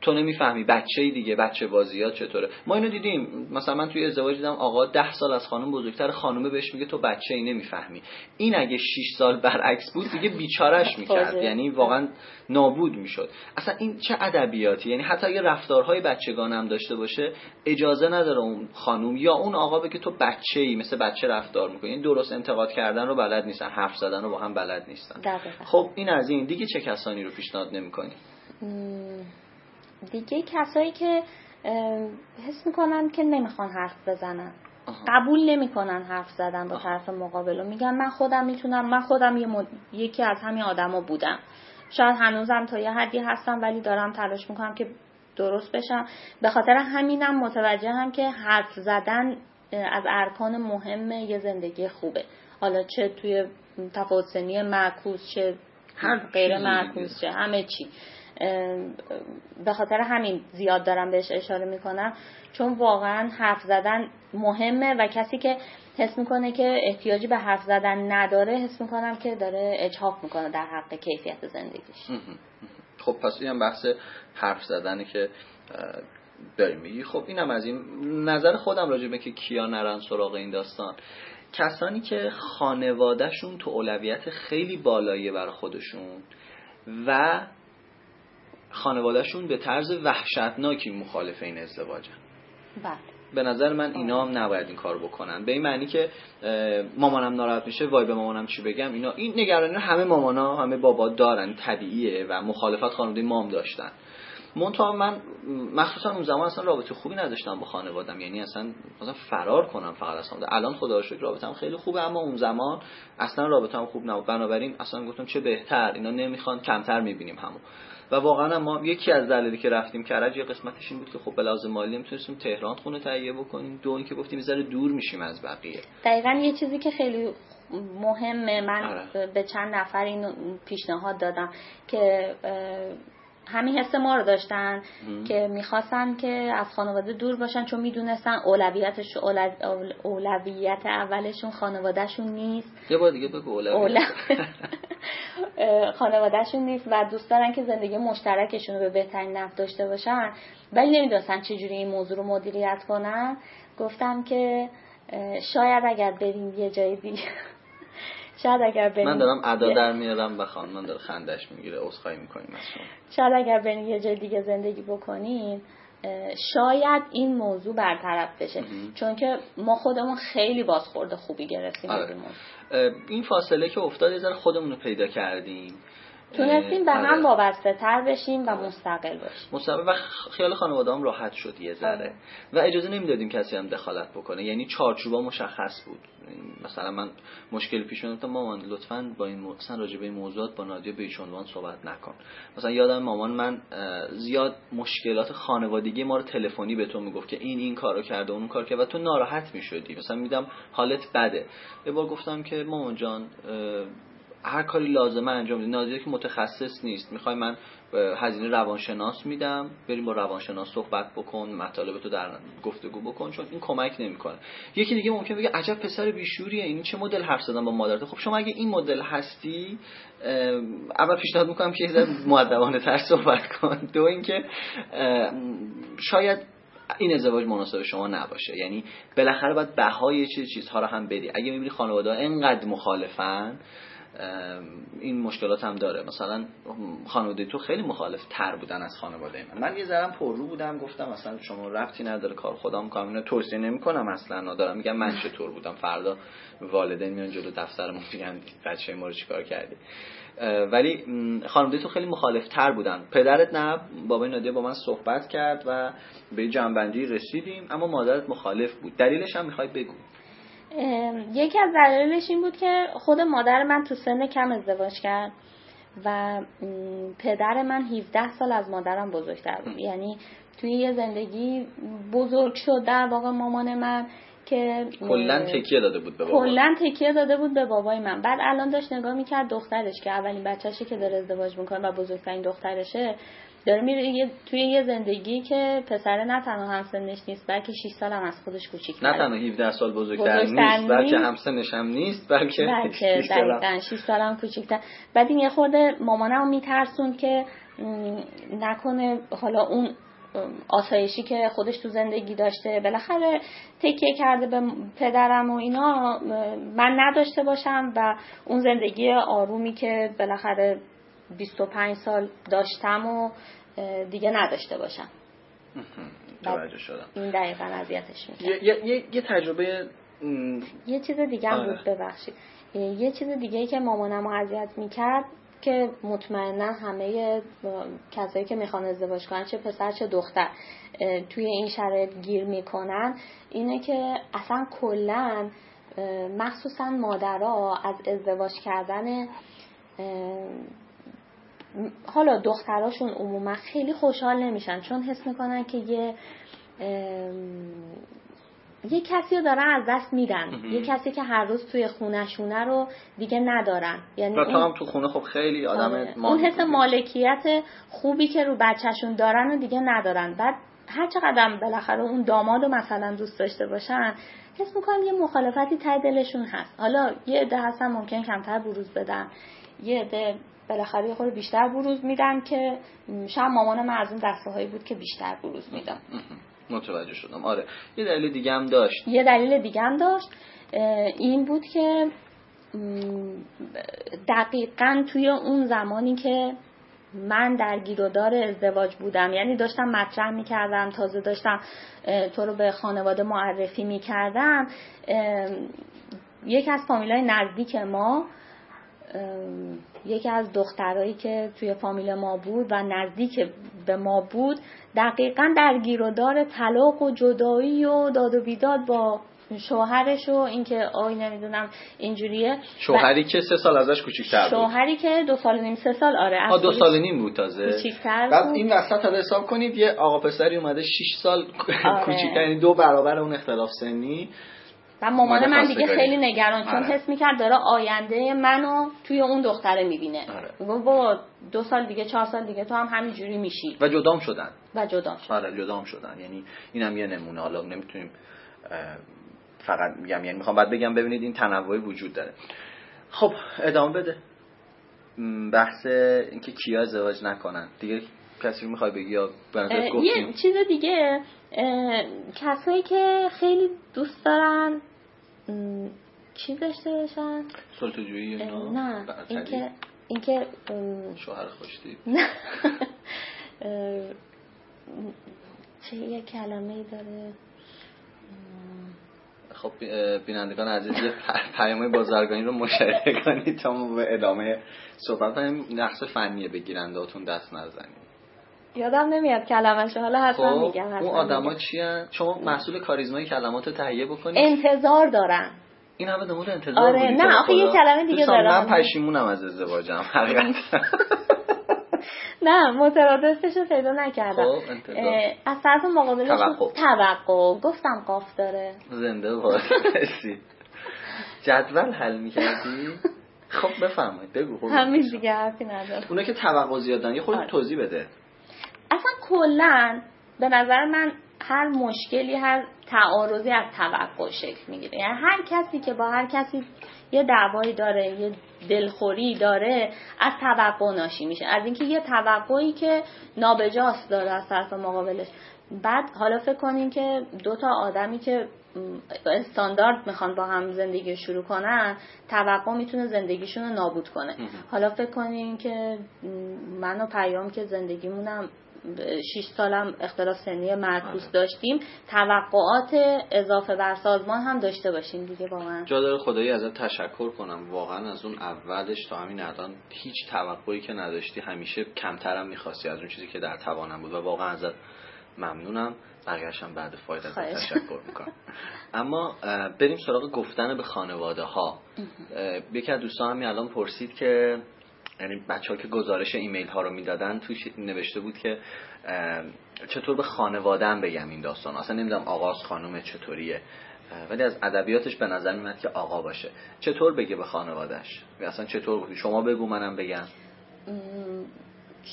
تو نمی‌فهمی بچه دیگه بچه بازیات چطوره. ما اینو دیدیم. مثلا من توی ازدواج دیدم آقا ده سال از خانم بزرگتر خانومه بهش میگه تو بچه ای نمی‌فهمی. این اگه 6 سال برعکس بود دیگه بیچارش *laughs* می‌کرد. یعنی واقعا نابود می‌شد. اصلا این چه ادبیاتی؟ یعنی حتی اگه رفتارهای بچگان هم داشته باشه اجازه نداره اون خانوم یا اون آقا بگه تو بچه ای مثل بچه رفتار می‌کنی. این درست انتقاد کردن رو بلد نیستن حرف زدن رو با هم بلد نیستن. خب این از این. دیگه چه کسانی رو پیشنهاد نمی‌کنی؟ دیگه کسایی که حس می‌کنن که نمی‌خوان حرف بزنن. قبول نمی‌کنن حرف زدن با طرف مقابل و میگن من خودم می‌تونم من خودم یه یکی از همین آدما بودم. شاید هنوزم تا یه حدی هستم ولی دارم تلاش می‌کنم که درست بشم. به خاطر همینم متوجه هم که حرف زدن از ارکان مهم یه زندگی خوبه. حالا چه توی تفاوت سنی معکوس چه غیر معکوس چه همه چی. به خاطر همین زیاد دارم بهش اشاره می‌کنم چون واقعا حرف زدن مهمه و کسی که حس می‌کنه که احتیاجی به حرف زدن نداره حس می‌کنم که داره اجحاف می‌کنه در حق کیفیت زندگیش. خب پس این بحث حرف زدنه که داری میگی خب اینم از این نظر خودم راجع به که کیا نرن سراغ این داستان. کسانی که خانوادهشون تو اولویت خیلی بالاییه بر خودشون و خانوادهشون به طرز وحشتناکی مخالف این ازدواجن. بله. به نظر من اینا هم نباید این کار بکنن. به این معنی که مامانم ناراحت میشه وای به مامانم چی بگم؟ اینا این نگرانی همه مامانا همه بابا دارن طبیعیه و مخالفت خانواده مام داشتن. منتها من مخصوصا اون زمان اصلا رابطه خوبی نداشتم با خانوادم یعنی اصلا مثلا فرار کنم فقط خانواده الان خدا رو شکر رابطم خیلی خوبه اما اون زمان اصلا رابطم خوب نبود. بنابراین اصلا گفتم چه بهتر اینا نمی‌خوان کمتر می‌بینیم همون و واقعا ما یکی از دلایلی که رفتیم کرج یه قسمتش این بود که خب به لازم مالی نمی‌تونستیم تهران خونه تهیه بکنیم. دو که گفتیم ذره دور میشیم از بقیه. دقیقا یه چیزی که خیلی مهمه. من آره. به چند نفر این پیشنهاد دادم که همین حس ما رو داشتن که می‌خواستن که از خانواده دور باشن چون می‌دونستن اولویتش اولویت اولشون خانوادهشون نیست. یه بار دیگه بگو اولویت. *laughs* خانوادهشون نیست و دوست دارن که زندگی مشترکشون رو به بهترین نفت داشته باشن. ولی نمی‌دونستن چجوری این موضوع رو مدیریت کنن. گفتم که شاید اگر بریم یه جای دیگه شاید اگر بریم من دارم ادا در میارم و من داره خندش می‌گیره عذرخواهی می‌کنیم شاید اگر بریم یه جای دیگه زندگی بکنیم شاید این موضوع برطرف بشه. چون که ما خودمون خیلی بازخورد خوبی گرفتیم آره. این فاصله که افتاد یه خودمون رو پیدا کردیم. تونستیم به هم آره. وابسته تر بشیم و مستقل باشیم. مستقل و خیال خانواده هم راحت شد یه ذره. آره. و اجازه نمی‌دادیم کسی هم دخالت بکنه. یعنی چارچوبا مشخص بود. مثلا من مشکل پیش اومد مامان لطفا با این مثلا راجع به این موضوعات با نادیه به عنوان صحبت نکن. مثلا یادم مامان من زیاد مشکلات خانوادگی ما رو تلفنی به تو می‌گفت که این این کارو کرده اون کار کرده و تو ناراحت می‌شدی. مثلا میدم حالت بده. یه بار گفتم که مامان جان هر کاری لازمه انجام بدید نادیه که متخصص نیست. می‌خوای من هزینه روانشناس میدم. بریم با روانشناس صحبت بکن مطالب تو در گفتگو بکن چون این کمک نمی‌کنه. یکی دیگه ممکن بگه عجب پسر بیشوریه. این چه مدل حرف زدن با مادرت خب شما اگه این مدل هستی اول پیشنهاد می‌کنم که یه مؤدبانه تر صحبت کن. دو اینکه شاید این ازدواج مناسب شما نباشه. یعنی بالاخره باید بهای چیز چیزها رو هم بدی. اگه می‌بینی خانواده انقدر مخالفن این مشکلات هم داره. مثلا خانواده تو خیلی مخالف تر بودن از خانواده من. من یه ذرم پررو بودم گفتم مثلا شما ربطی نداره کار خودم می‌کنم. اینو توصیه نمی‌کنم اصلا. دارم میگم من چطور بودم؟ فردا والدین میان جلو دفترمون میگن بچه ما رو چیکار کردی؟ ولی خانواده تو خیلی مخالف تر بودن. پدرت نه بابای نادیه با من صحبت کرد و به جنبندی رسیدیم اما مادرت مخالف بود. دلیلش هم می‌خوای بگو. یکی از دلایلش این بود که خود مادر من تو سن کم ازدواج کرد و پدر من 17 سال از مادرم بزرگتر بود. یعنی توی یه زندگی بزرگ شد در واقع مامان من که کلا تکیه داده بود به بابا. کلا تکیه داده بود به بابای من. بعد الان داشت نگاه می‌کرد دخترش که اولین بچهشه که داره ازدواج می‌کنه و بزرگترین دخترشه. داره میره توی یه زندگی که پسر نه تنها همسنش نیست بلکه 6 سال هم از خودش کوچیک نه تنها 17 سال بزرگتر, نیست بلکه همسنش هم نیست بلکه بلکه دقیقاً 6 سال هم کوچیکتر. بعد این یه خورده مامانم میترسون که نکنه حالا اون آسایشی که خودش تو زندگی داشته بالاخره تکیه کرده به پدرم و اینا من نداشته باشم و اون زندگی آرومی که بالاخره 25 سال داشتم و دیگه نداشته باشم. شدم. این دقیقا اذیتش می‌کرد. یه،, یه،, یه تجربه یه چیز دیگه هم بود آره. ببخشید. یه چیز دیگه که مامانم اذیت می‌کرد که مطمئنا همه کسایی که می‌خوان ازدواج کنن چه پسر چه دختر توی این شرایط گیر می‌کنن اینه که اصلا کلا مخصوصا مادرها از ازدواج کردن حالا دختراشون عموما خیلی خوشحال نمیشن چون حس می‌کنن که یه یه کسی رو دارن از دست میدن. یه کسی که هر روز توی خونشونه رو دیگه ندارن. یعنی تو هم تو خونه خب خیلی آدم آره. اون حس مالکیت خوبی که رو بچهشون دارن و دیگه ندارن. بعد هر چقدر بالاخره اون داماد رو مثلا دوست داشته باشن حس می‌کنم یه مخالفتی تای دلشون هست. حالا یه عده هستن ممکن کمتر بروز بدن. یه عده بالاخره یه بیشتر بروز میدن که شاید مامان من از اون دسته هایی بود که بیشتر بروز میدن متوجه شدم. آره. یه دلیل دیگه هم داشت. یه دلیل دیگه هم داشت. این بود که دقیقا توی اون زمانی که من در گیرودار ازدواج بودم یعنی داشتم مطرح می‌کردم تازه داشتم تو رو به خانواده معرفی می‌کردم یکی از فامیلای نزدیک ما یکی از دخترایی که توی فامیل ما بود و نزدیک به ما بود دقیقا در گیرودار طلاق و جدایی و داد و بیداد با شوهرش و اینکه آی نمی‌دونم اینجوریه. شوهری که سه سال ازش کوچیک‌تر بود. شوهری که دو سال نیم سه سال آره آ دو سال نیم بود تازه. کوچیک‌تر بعد این وسط حساب کنید یه آقا پسری اومده 6 سال آره. کوچیک‌تر یعنی دو برابر اون اختلاف سنی. و مامان من دیگه خیلی نگران چون آره. حس می‌کرد داره آینده منو توی اون دختره می‌بینه. آره. با دو سال دیگه چهار سال دیگه تو هم همینجوری میشی. و جدام شدن. و جدام شدن. آره جدام شدن. یعنی اینم یه نمونه. حالا نمی‌تونیم فقط میگم یعنی می‌خوام بعد بگم ببینید این تنوعی وجود داره. خب ادامه بده. بحث اینکه کیا ازدواج نکنن. دیگه کسی می‌خوای بگی یا یه چیز دیگه کسایی که خیلی دوست دارن چی داشته باشن سلطجویی نه اینکه اینکه شوهر خوشتی نه چه یه کلمه ای داره خب بینندگان عزیز پیام بازرگانی رو مشاهده کنید تا ما به ادامه صحبت فنیه بگیرنده اتون دست نزنید یادم نمیاد کلمش حالا حتما خب میگم اون آدما چی شما مسئول کاریزمای کلمات رو تهیه بکنید. انتظار دارن این همه دمون انتظار آره نه آخه یه کلمه دیگه دارم. من پشیمونم از ازدواجم حقیقتا. *laughs* نه مترادفش رو پیدا نکردم. خب از طرف مقابلش توقع. گفتم قاف داره. زنده باشی جدول حل می‌کردی؟ *laughs* خب بفرمایید بگو همین دیگه حرفی ندارم. اونا که توقع زیاد دارن یه خود آره. توضیح بده. اصلا کلا به نظر من هر مشکلی هر تعارضی از توقع شکل می‌گیره. یعنی هر کسی که با هر کسی یه دعوایی داره یه دلخوری داره از توقع ناشی میشه. از اینکه یه توقعی که نابجاست داره از طرف مقابلش. بعد حالا فکر کنین که دو تا آدمی که استاندارد می‌خوان با هم زندگی شروع کنن توقع می‌تونه زندگیشون رو نابود کنه. حالا فکر کنین که من و پیام که زندگیمونم 6 سالم اختلاف سنی معکوس آره. داشتیم. توقعات اضافه بر سازمان هم داشته باشیم دیگه واقعا جا داره خدایی ازت تشکر کنم. واقعا از اون اولش تا همین الان هیچ توقعی که نداشتی همیشه کمترم می‌خواستی از اون چیزی که در توانم بود و واقعا ازت ممنونم. بقیه‌شم بعد فاید ازت خواهش. تشکر می‌کنم. اما بریم سراغ گفتن به خانواده ها یکی از دوستان همین الان پرسید که یعنی بچه ها که گزارش ایمیل ها رو می‌دادن توش نوشته بود که چطور به خانوادم بگم این داستان اصلا نمی‌دونم آغاز خانوم چطوریه. ولی از ادبیاتش به نظر میاد که آقا باشه. چطور بگه به خانوادهش اصلا چطور شما بگو منم بگم.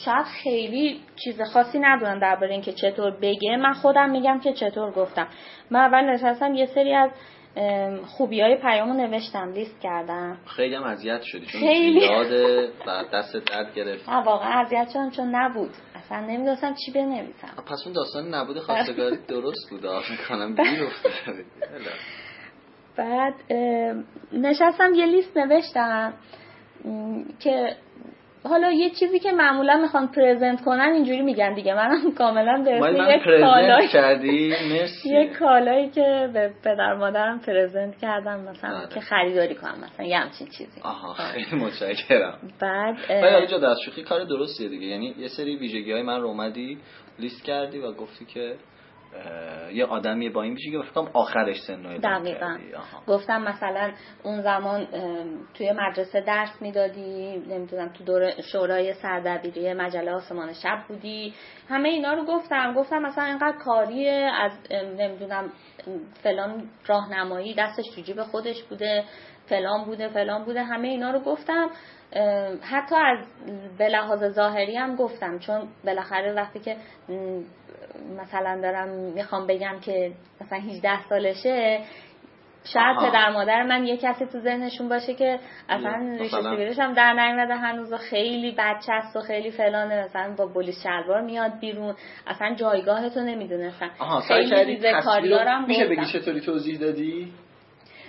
شاید خیلی چیز خاصی ندونم درباره اینکه چطور بگه. من خودم میگم که چطور گفتم. من اول نشستم یه سری از خوبی های پیامو نوشتم لیست کردم. خیلی هم اذیت شدی چون خیلی. و دست درد گرفت نه واقعا اذیت شدم چون نبود. اصلا نمی‌دونستم چی بنویسم. پس اون داستان نبود خواستگاری *laughs* درست بود می‌کنم گیر بعد نشستم یه لیست نوشتم که حالا یه چیزی که معمولا می‌خوان پرزنت کنن اینجوری میگن دیگه. منم کاملا به یک کالایی کردی؟ *laughs* مرسی. یه کالایی که به پدر مادرم پرزنت کردم مثلا بله. که خریداری کنم مثلا یه همچین چیزی. آها خیلی متشکرم. بعد ولی حالا اه، جا دستشوخی کار درستیه دیگه. یعنی یه سری ویژگی های من رو اومدی لیست کردی و گفتی که یه آدمیه با این و فکر کنم آخرش سن دقیقا. گفتم مثلا اون زمان توی مدرسه درس می‌دادی نمی‌دونم تو دور شورای سردبیری مجله آسمان شب بودی. همه اینا رو گفتم. گفتم مثلا اینقدر کاری از نمی‌دونم فلان راهنمایی دستش تو جیب خودش بوده فلان بوده فلان بوده. همه اینا رو گفتم. حتی از به لحاظ ظاهری هم گفتم. چون بالاخره وقتی که مثلا دارم می‌خوام بگم که مثلا 18 سالشه شاید آها. پدر مادر من یه کسی تو ذهنشون باشه که اصلا ریشه. سیبیلش هم در نیومده هنوز و خیلی بچه است و خیلی فلانه مثلا با بولیس شلوار میاد بیرون اصلا جایگاهتو نمی‌دونستن آها سعی خیلی ریزه کاریارم میشه. بگی چطوری توضیح دادی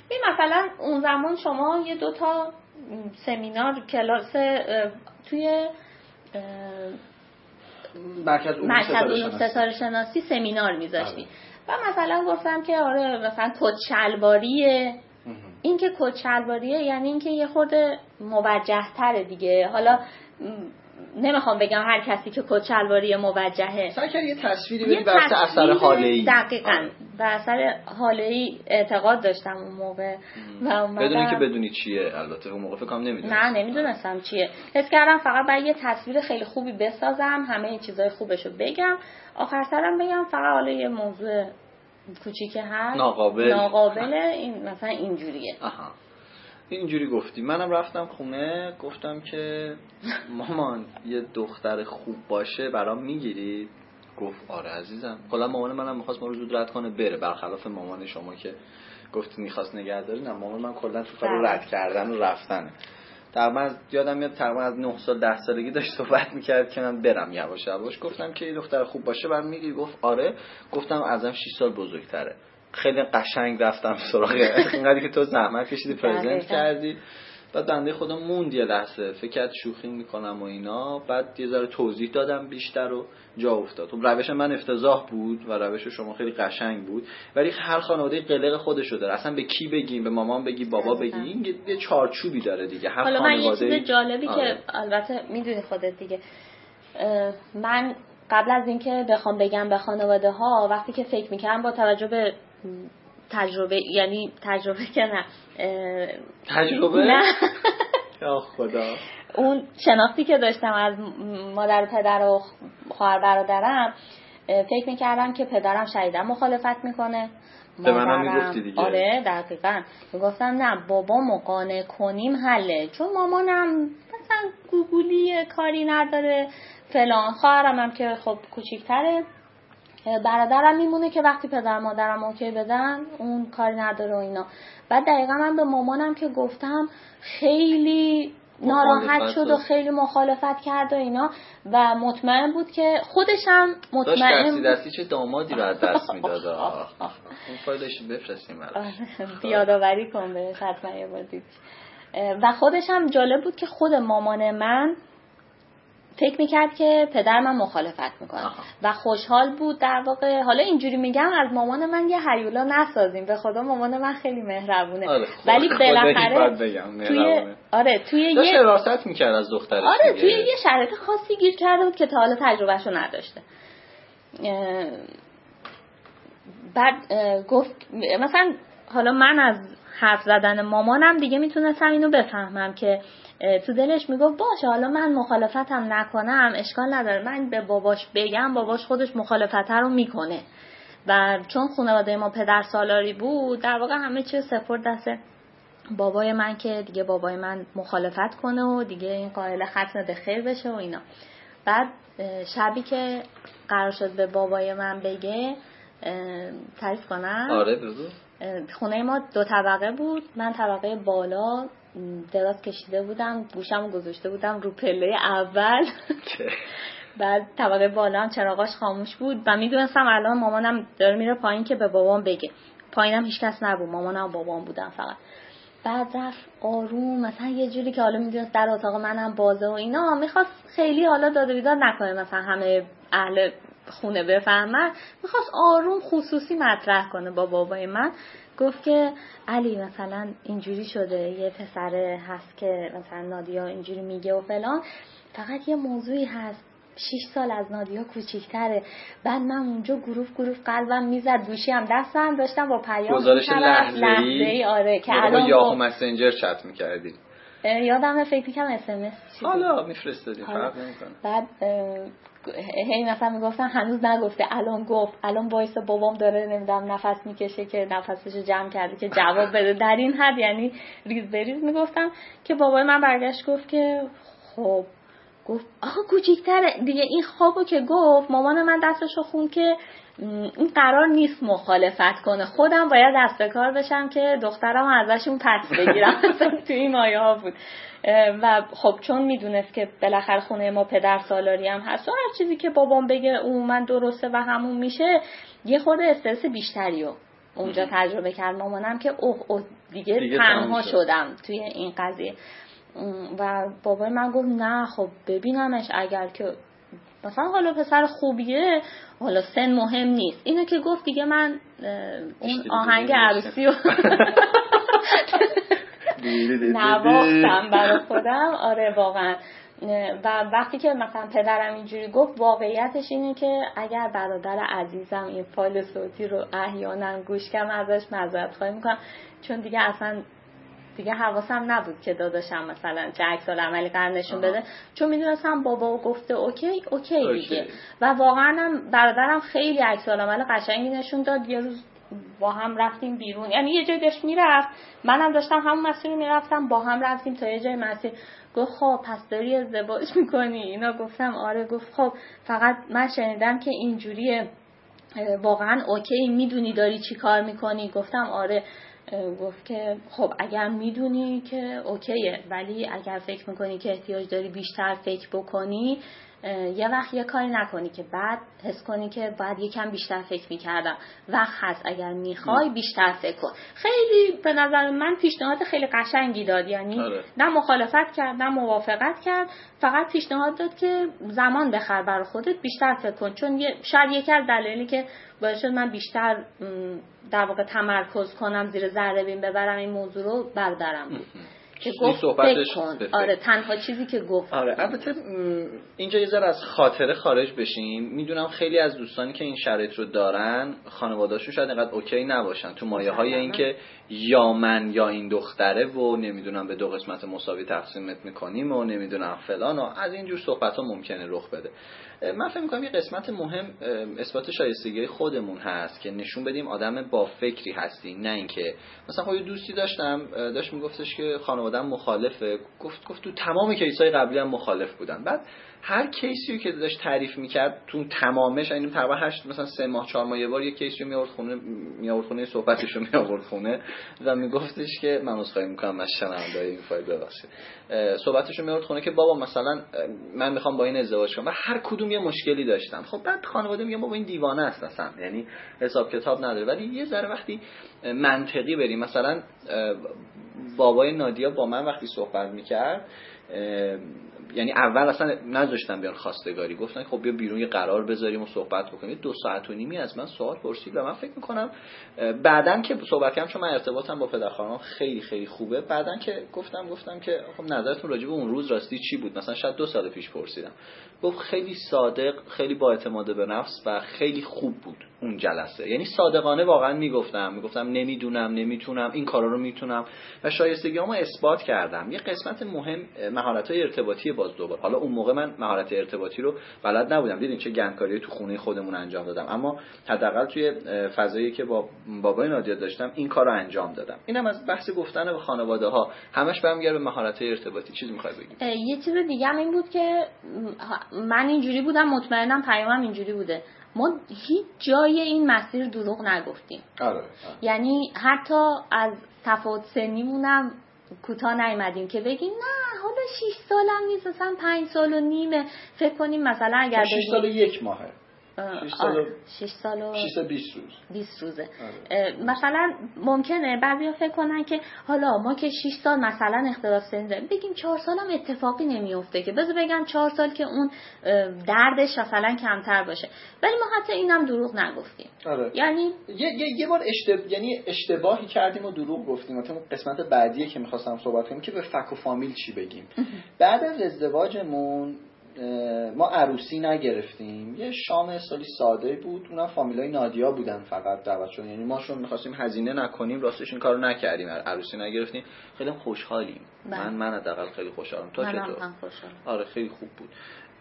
ببین مثلا اون زمان شما یه دوتا سمینار کلاس توی مرکز علوم مرکز ستاره شناسی. ستاره شناسی سمینار میذاشتی و مثلا گفتم که آره مثلا مهم. این که کت شلواریه یعنی اینکه یه خورده موجه تره دیگه حالا نمی‌خوام بگم هر کسی که کت شلواری موجهه. سعی کردی یه تصویری یه بدی بر اثر تصویر حاله ای دقیقا. بر اثر حاله ای اعتقاد داشتم اون موقع. و اومدم- بدون اینکه بدونی چیه. البته اون موقع فکر کنم نمی‌دونی نه نمی‌دونستم چیه. حس کردم فقط باید یه تصویر خیلی خوبی بسازم همه این چیزای خوبشو بگم. آخر سرم بگم فقط حالا یه موضوع کوچیک هست. ناقابل. ناقابله این مثلا اینجوریه. آها. اینجوری گفتی. منم رفتم خونه گفتم که مامان یه دختر خوب باشه برام می‌گیری؟ گفت آره عزیزم. کلا مامان منم می‌خواست ما رو زود رد کنه بره. برخلاف مامان شما که گفت می‌خواست نگهداری. نه مامان من کلا تو کار بله. رد کردن و رفتنه. تقریبا یادم میاد تقریبا از 9 سال 10 سالگی داشت صحبت می‌کرد که من برم یواش یواش. گفتم که یه دختر خوب باشه برام میگی. گفت آره. گفتم ازم 6 سال بزرگتره. خیلی قشنگ رفتم سراغ *laughs* اینقدری که تو زحمت کشیدی پرزنت دقیقاً. کردی. بعد بنده خدا موند یه لحظه. فکر شوخی می‌کنم و اینا. بعد یه ذره توضیح دادم بیشتر و جا افتاد. خب روش من افتضاح بود و روش شما خیلی قشنگ بود. ولی هر خانواده قلق خودشو داره. اصلا به کی بگیم؟ به مامان بگی بابا بگی این یه چارچوبی داره دیگه. هر حالا من یه چیز جالبی که آره. البته می‌دونی خودت دیگه. من قبل از اینکه بخوام بگم به خانواده ها وقتی که فکر می‌کردم با توجه به تجربه یعنی تجربه که نه تجربه؟ نه. خدا. اون شناختی که داشتم از مادر و پدر و خواهر برادرم فکر می‌کردم که پدرم شدیدا مخالفت می‌کنه. به منم می‌گفتی دیگه. آره دقیقا. می‌گفتم نه بابا مقانع کنیم حله. چون مامانم مثلا گوگولی کاری نداره. فلان. خواهرم هم که خب کوچیکتره. برادرم میمونه که وقتی پدر مادرم اوکی بدن اون کاری نداره و اینا. بعد دقیقا من به مامانم که گفتم خیلی ناراحت شد و خیلی مخالفت کرد و اینا و مطمئن بود که خودشم مطمئن داشت دستی چه دامادی رو از دست می‌داد. *laughs* اون فایلش بفرستیم *laughs* یادآوری کن به حتما یه و خودشم جالب بود که خود مامان من فکر می‌کرد که پدر من مخالفت می‌کنه. و خوشحال بود در واقع. حالا اینجوری میگم از مامان من یه حیولا نسازیم. به خدا مامان من خیلی مهربونه. آره ولی بالاخره توی آره توی یه راست می‌کرد از دخترش آره توی یه شرایط خاصی گیر کرده بود که تا حالا تجربهشو نداشته. بعد گفت مثلا حالا من از حرف زدن مامانم دیگه می‌تونستم اینو بفهمم که تو دلش می‌گفت باشه حالا من مخالفتم نکنم اشکال نداره. من به باباش بگم باباش خودش مخالفت رو می‌کنه. و چون خانواده ما پدر سالاری بود در واقع همه چیز سپرد دست بابای من که دیگه بابای من مخالفت کنه و دیگه این قائل ختم به خیر بشه و اینا. بعد شبی که قرار شد به بابای من بگه تعریف کنم. آره بگو. خونه ما دو طبقه بود. من طبقه بالا دراز کشیده بودم گوشم گذاشته بودم رو پله اول. *laughs* بعد طبقه بالا هم چراغاش خاموش بود و می‌دونستم الان مامانم داره میره پایین که به بابام بگه. پایینم هیچکس نبود مامانم و بابام بودم فقط. بعد رفت آروم مثلا یه جوری که حالا می‌دونست در اتاق منم بازه و اینا می‌خواست خیلی حالا داده بیداد نکنه مثلا همه اهل خونه بفهمن. می‌خواست آروم خصوصی مطرح کنه با بابای من. گفت که علی مثلا اینجوری شده یه پسره هست که مثلا نادیا اینجوری میگه و فلان. فقط یه موضوعی هست 6 سال از نادیا کوچیکتره. بعد من اونجا گروپ گروپ قلبم می‌زد گوشی هم دستم داشتم با پیام گزارش لحظه ای آره که الان یاهو مسنجر چت می‌کردی. یادم فکر می‌کنم اس ام اس حالا میفرستادی فرق نمی‌کنه. بعد هی مثلا می‌گفتن هنوز نگفته. الان گفت. الان باعث بابام داره نمی‌دونم نفس می‌کشه که نفسشو جمع کرده که جواب بده. در این حد یعنی ریز بریز می‌گفتم که بابای من برگشت گفت که خب گفت آها کوچیکتره دیگه این خوابو که گفت مامان من دستشو خون که این قرار نیست مخالفت کنه. خودم باید دست به کار بشم که دخترم ازشون پس بگیرم. *laughs* تو این مایه ها بود. و خب چون می‌دونست که بالاخره خونه ما پدر سالاری هم هست و هر چیزی که بابام بگه من درسته و همون میشه یه خورده استرس بیشتری رو اونجا تجربه کرد مامانم که اوه اوه دیگه, دیگه تنها شدم توی این قضیه. و بابای من گفت نه خب ببینمش اگر که مثلا حالا پسر خوبیه حالا سن مهم نیست. اینو که گفت دیگه من اون آهنگ عروسی رو *laughs* نواختم برای خودم. آره واقعا. و وقتی که مثلا پدرم اینجوری گفت واقعیتش اینه که اگر برادر عزیزم این فایل صوتی رو احیانا گوش کرد من ازش معذرت خواهی می‌کنم. چون دیگه اصلا دیگه حواسم نبود که داداشم مثلا چه عکس‌العملی قرار نشون بده. چون می‌دونستم بابا گفته okay okay دیگه. و واقعا هم برادرم خیلی عکس‌العمل قشنگی نشون داد. یه روز با هم رفتیم بیرون. یعنی یه جای داشت می‌رفت. منم داشتم همون مسیر می‌رفتم با هم رفتیم تا یه جای مسیر. گفت خب پس داری ازدواج می‌کنی؟ اینا گفتم آره. گفت خب فقط من شنیدم که اینجوریه. واقعا اوکی می‌دونی داری چی کار می‌کنی؟ گفتم آره. گفت که خب اگر می‌دونی که اوکیه ولی اگر فکر می‌کنی که احتیاج داری بیشتر فکر بکنی یه وقت یه کاری نکنی که بعد حس کنی که باید یکم بیشتر فکر می‌کردم. وقت هست اگر می‌خوای بیشتر فکر کن. خیلی به نظر من پیشنهاد خیلی قشنگی داد. یعنی آره. نه مخالفت کرد نه موافقت کرد. فقط پیشنهاد داد که زمان بخر برای خودت بیشتر فکر کن. چون شاید یکی از دلایلی که باعث شد من بیشتر در واقع تمرکز کنم زیر ذره بین ببرم این موضوع رو بردارم. بود که گفت صحبتش. آره تنها چیزی که گفت. آره البته اینجا یه ذره از خاطره خارج بشیم. می‌دونم خیلی از دوستانی که این شرایط رو دارن خانواده‌هاشون شاید اینقدر اوکی نباشن تو مایه های این که یا من یا این دختره و نمی‌دونم به دو قسمت مساوی تقسیمت می‌کنیم و نمی‌دونم فلان و از اینجور صحبت ها ممکنه رخ بده. من فکر می‌کنم یه قسمت مهم اثبات شایستگی خودمون هست که نشون بدیم آدم با فکری هستی نه اینکه مثلا خب یه دوستی داشتم داشت میگفتش که خانواده‌ام مخالفه. گفت گفت تو تمام کیسای قبلی هم مخالف بودن. بعد هر کیسی که داشت تعریف می‌کرد تو تمامش یعنی تقریبا هشت مثلا سه ماه چهار ماه یه بار یه کیسی رو میآورد خونه میآورد خونه صحبتش رو میآورد خونه و میگفتش که من عذرخواهی می‌کنم از شنونده این فایل ببخشید. صحبتش رو میآورد خونه که بابا مثلا من می‌خوام با این ازدواج کنم و هر کدوم یه مشکلی داشتن. خب بعد خانواده میگه بابا این دیوانه است اصلا یعنی حساب کتاب نداره. ولی یه ذره وقتی منطقی بریم مثلا بابای نادیا با من وقتی صحبت می‌کرد یعنی اول اصلا نذاشتن بیان خواستگاری. گفتن خب بیا بیرون یه قرار بذاریم و صحبت بکنیم. دو ساعت و نیمی از من سوال پرسید و من فکر می‌کنم بعدن که صحبت کردم چون من ارتباطم با پدر خانم خیلی خیلی خوبه بعدن که گفتم گفتم که خب نظرتون راجع به اون روز راستی چی بود؟ مثلا شاید دو سال پیش پرسیدم. گفت خیلی صادق خیلی با اعتماد به نفس و خیلی خوب بود. اون جلسه. یعنی صادقانه واقعا می‌گفتم می‌گفتم نمی‌دونم نمی‌تونم این کارا رو می‌تونم. و شایستگیامو اثبات کردم. یه قسمت مهم مهارت های ارتباطی باز دوباره. حالا اون موقع من مهارت ارتباطی رو بلد نبودم. دیدین چه گندکاری تو خونه خودمون انجام دادم. اما حداقل توی فضایی که با بابای نادیا داشتم این کار رو انجام دادم. اینم از بحث گفتن به خانواده ها همش برمیگرده به مهارت ارتباطی. چیزی می‌خوای بگی؟ یه چیز دیگه هم این بود که من اینجوری بودم مطمئنم پیامم اینجوری بوده. ما هیچ جای این مسیر دروغ نگفتیم. آره, آره. یعنی حتی از تفاوت سنیمونم کوتاه نیومدیم که بگیم نه حالا 6 سالم نیست اصلا 5 سال و نیمه. فکر کنیم مثلا اگر 6 سال یک ماهه. 6 سال و 6 سال و 20 روز. 20 روزه. آره. مثلا ممکنه بعضیا فکر کنن که حالا ما که 6 سال مثلا اختلاف سن داریم بگیم 4 سال هم اتفاقی نمیفته که بذار بگم 4 سال که اون دردش مثلا کمتر باشه. ولی ما حتی اینم دروغ نگفتیم. آره. یعنی یه, یه, یه بار اشتب... یعنی اشتباهی کردیم و دروغ گفتیم. مثلا قسمت بعدیه که می‌خواستم صحبت کنیم که به فک و فامیل چی بگیم. بعد از ازدواجمون ما عروسی نگرفتیم. یه شام سالی ساده بود. اونم فامیلای نادیا بودن فقط دعوت شدن. یعنی ما چون می‌خواستیم هزینه نکنیم راستش این کارو نکردیم. عروسی نگرفتیم. خیلی خوشحالیم. بله. من من حداقل خیلی خوشحالم. تو چطور؟ آره خیلی خوب بود.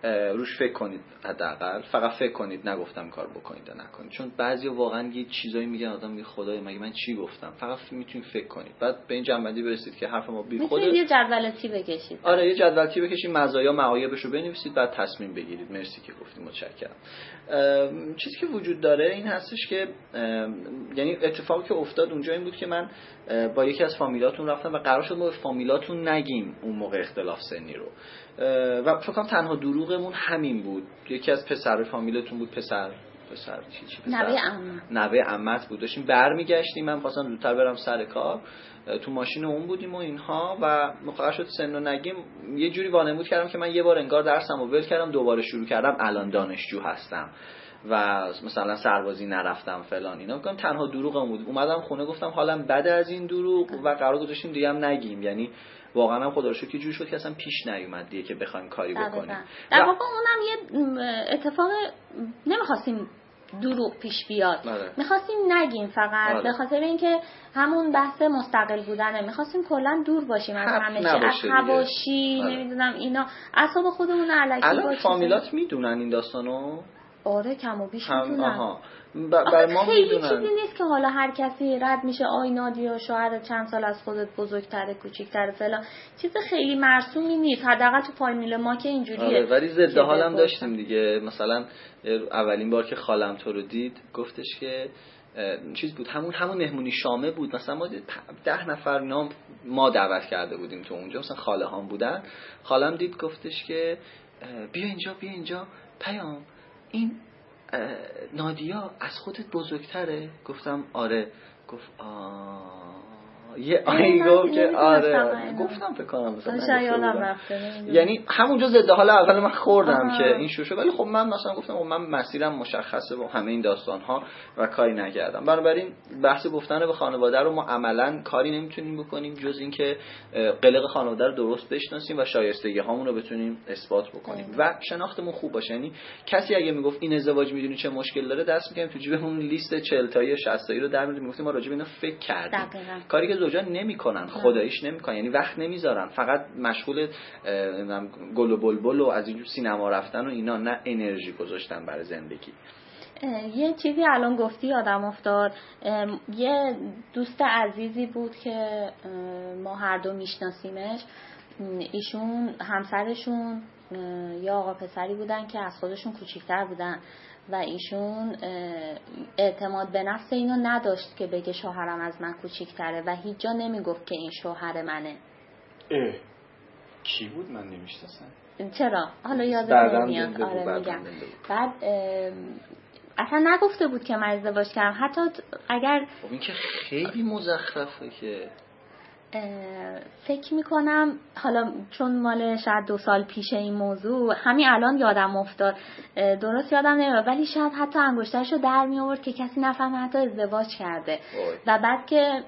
روش فکر کنید حداقل. فقط فکر کنید نگفتم کار بکنید و نکنید. چون بعضی واقعا یه چیزایی میگن آدم میگه خدای مگه من چی گفتم؟ فقط می‌تونید فکر کنید. بعد به این جنبندی برسید که حرف ما بی خود یه جدولتی بکشید. آره یه جدولتی بکشید مزایا معایبش رو بنویسید بعد تصمیم بگیرید. مرسی که گفتید متشکرم. چیزی که وجود داره این هستش که یعنی اتفاقی که افتاد اونجا این بود که من با یکی از فامیلاتون رفتم و قرار شد ما به فامیلاتون نگیم اون موقع اختلاف سنی رو. و فکر کنم تنها دروغمون همین بود. یکی از پسر فامیلتون بود پسر پسر چی چی پسر؟ نوه عمت. نوه عمت بود. داشتیم برمیگشتیم. من خواستم زودتر برم سر کار. تو ماشین اون بودیم و اینها و مقرر شد سن و نگیم. یه جوری وانمود کردم که من یه بار انگار درسم و ول کردم دوباره شروع کردم. الان دانشجو هستم. و مثلا سربازی نرفتم فلان اینا. میگم تنها دروغم بود. اومدم خونه گفتم حالم بده از این دروغ و قرار گذاشتیم دیگه هم نگیم. یعنی واقعا هم خدا رو شکر جوری شد که اصلا پیش نیومد دیگه که بخوایم کاری بکنیم. در واقع اونم یه اتفاق نمی‌خواستیم دروغ پیش بیاد. می‌خواستیم نگیم فقط. آره. به خاطر اینکه همون بحث مستقل بودنه. می‌خواستیم کلا دور باشیم از همه چی. از حواشی آره. نمی‌دونم اینا. اعصاب خودمون علکی الان فامیلات می‌دونن این داستانو؟ آره کم و بیش هم می‌دونن آها. ب... ما خیلی می‌دونن. چیزی نیست که حالا هر کسی رد میشه آی نادیا شوهر چند سال از خودت بزرگتره کوچیکتره فلان. چیز خیلی مرسومی نیست. حداقل تو فامیل ما که اینجوریه. آره ولی ضد حالم داشتیم دیگه. مثلا اولین بار که خالم تو رو دید گفتش که چیز بود همون همون مهمونی شامه بود. مثلا ما ده نفر نام ما دعوت کرده بودیم تو اونجا. مثلا خاله هام بودن. خالم دید گفتش که بیا اینجا بیا اینجا. پیام. این نادیا از خودت بزرگتره؟ گفتم آره. گفت آه. یه آهنگ گفت که آره. گفتم فکر کنم مثلا یعنی همونجا ضد حال اول من خوردم که این شوشه ولی خب من مثلا گفتم خب من مسیرم مشخصه با همه این داستان ها و کاری نکردم. بنابراین بحث گفتن به خانواده رو ما عملا کاری نمی‌تونیم بکنیم جز اینکه قلق خانواده رو درست بشناسیم و شایستگی هامون رو بتونیم اثبات بکنیم. و شناختمون خوب باشه. یعنی کسی اگه می‌گفت این ازدواج می‌دونی چه مشکل داره دست می‌کنیم تو جیبمون لیست 40 تایی 60 تایی رو در میاریم می‌گفتیم ما راجع به اینا فکر کردیم. کاری که زوجا نمی‌کنن خداییش نمی‌کنن یعنی وقت نمی‌ذارن. فقط مشغول گل و بلبل و از اینجور سینما رفتن و اینا نه انرژی گذاشتن برای زندگی. یه چیزی الان گفتی آدم افتاد. یه دوست عزیزی بود که ما هر دو میشناسیمش. ایشون همسرشون یا آقا پسری بودن که از خودشون کوچیکتر بودن. و ایشون اعتماد به نفس اینو نداشت که بگه شوهرم از من کوچیکتره و هیچ جا نمی‌گفت که این شوهر منه. اه. کی بود من نمی‌شناسم؟ چرا؟ حالا یادم نمیاد آره میگم. بعد اصلا نگفته بود که من ازدواج کردم. حتی اگر خب این که خیلی مزخرفه که فکر می‌کنم حالا چون مال شاید دو سال پیش این موضوع همین الان یادم افتاد. درست یادم نمیاد ولی شاید حتی انگشترشو در می آورد که کسی نفهمه حتی ازدواج کرده. و بعد که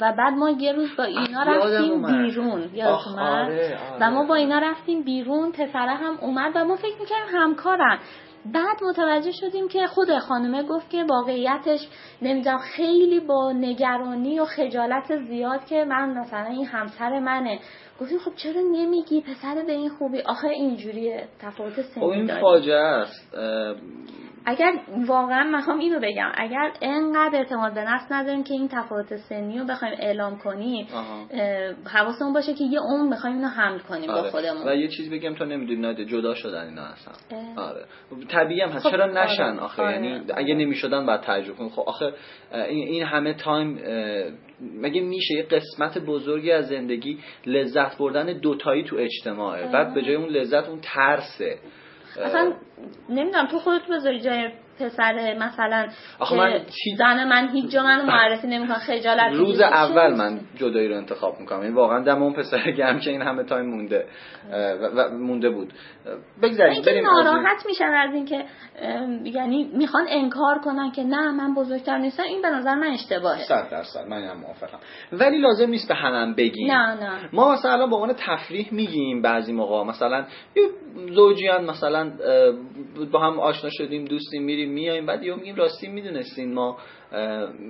و بعد ما یه روز با اینا رفتیم بیرون آره، و ما با آره. اینا رفتیم بیرون پسره هم اومد و ما فکر می‌کنیم همکارن. بعد متوجه شدیم که خود خانمه گفت که واقعیتش نمی‌دونم خیلی با نگرانی و خجالت زیاد که من مثلا این همسر منه. گفتیم خب چرا نمیگی؟ پسر به این خوبی. آخه اینجوریه تفاوت سنی خب این فاجعه است. اگر واقعا می‌خوام اینو بگم اگر انقدر اعتماد به نفس نداریم که این تفاوت سنی رو بخوایم اعلام کنیم حواسمون باشه که یه اون بخوایم اینو حمل کنیم آره. با خودمون. و یه چیزی بگم تا نمی‌دونی ناده جدا شدن اینا اصلا. آره. طبیعی هم هست. خب چرا آره. نشن آخه؟ آره. یعنی اگه نمی‌شدن بعد تجربه کنیم. خب آخه این همه تایم مگه میشه یه قسمت بزرگی از زندگی لذت بردن دوتایی تو اجتماعه؟ بعد به جای اون لذت اون ترسه. اصلا نمی‌دونم تو خودت بذاری جای پسر مثلا آخه من زن من هیچ جا منو معرفی نمی‌کنه خجالت روز اول من جدایی رو انتخاب می‌کنم. این یعنی واقعا دم اون پسر گرم که این همه تایم مونده و مونده بود. بگذاریم بریم ناراحت میشن از اینکه یعنی می‌خوان انکار کنن که نه من بزرگتر نیستم. این به نظر من اشتباهه. صد درصد. من هم موافقم. ولی لازم نیست به هم بگیم. نه نه. ما مثلا به عنوان تفریح میگیم بعضی موقع مثلا زوجیان مثلا با هم آشنا شدیم دوستیم میریم میایم. بعد یهو میگیم راستی می‌دونستین ما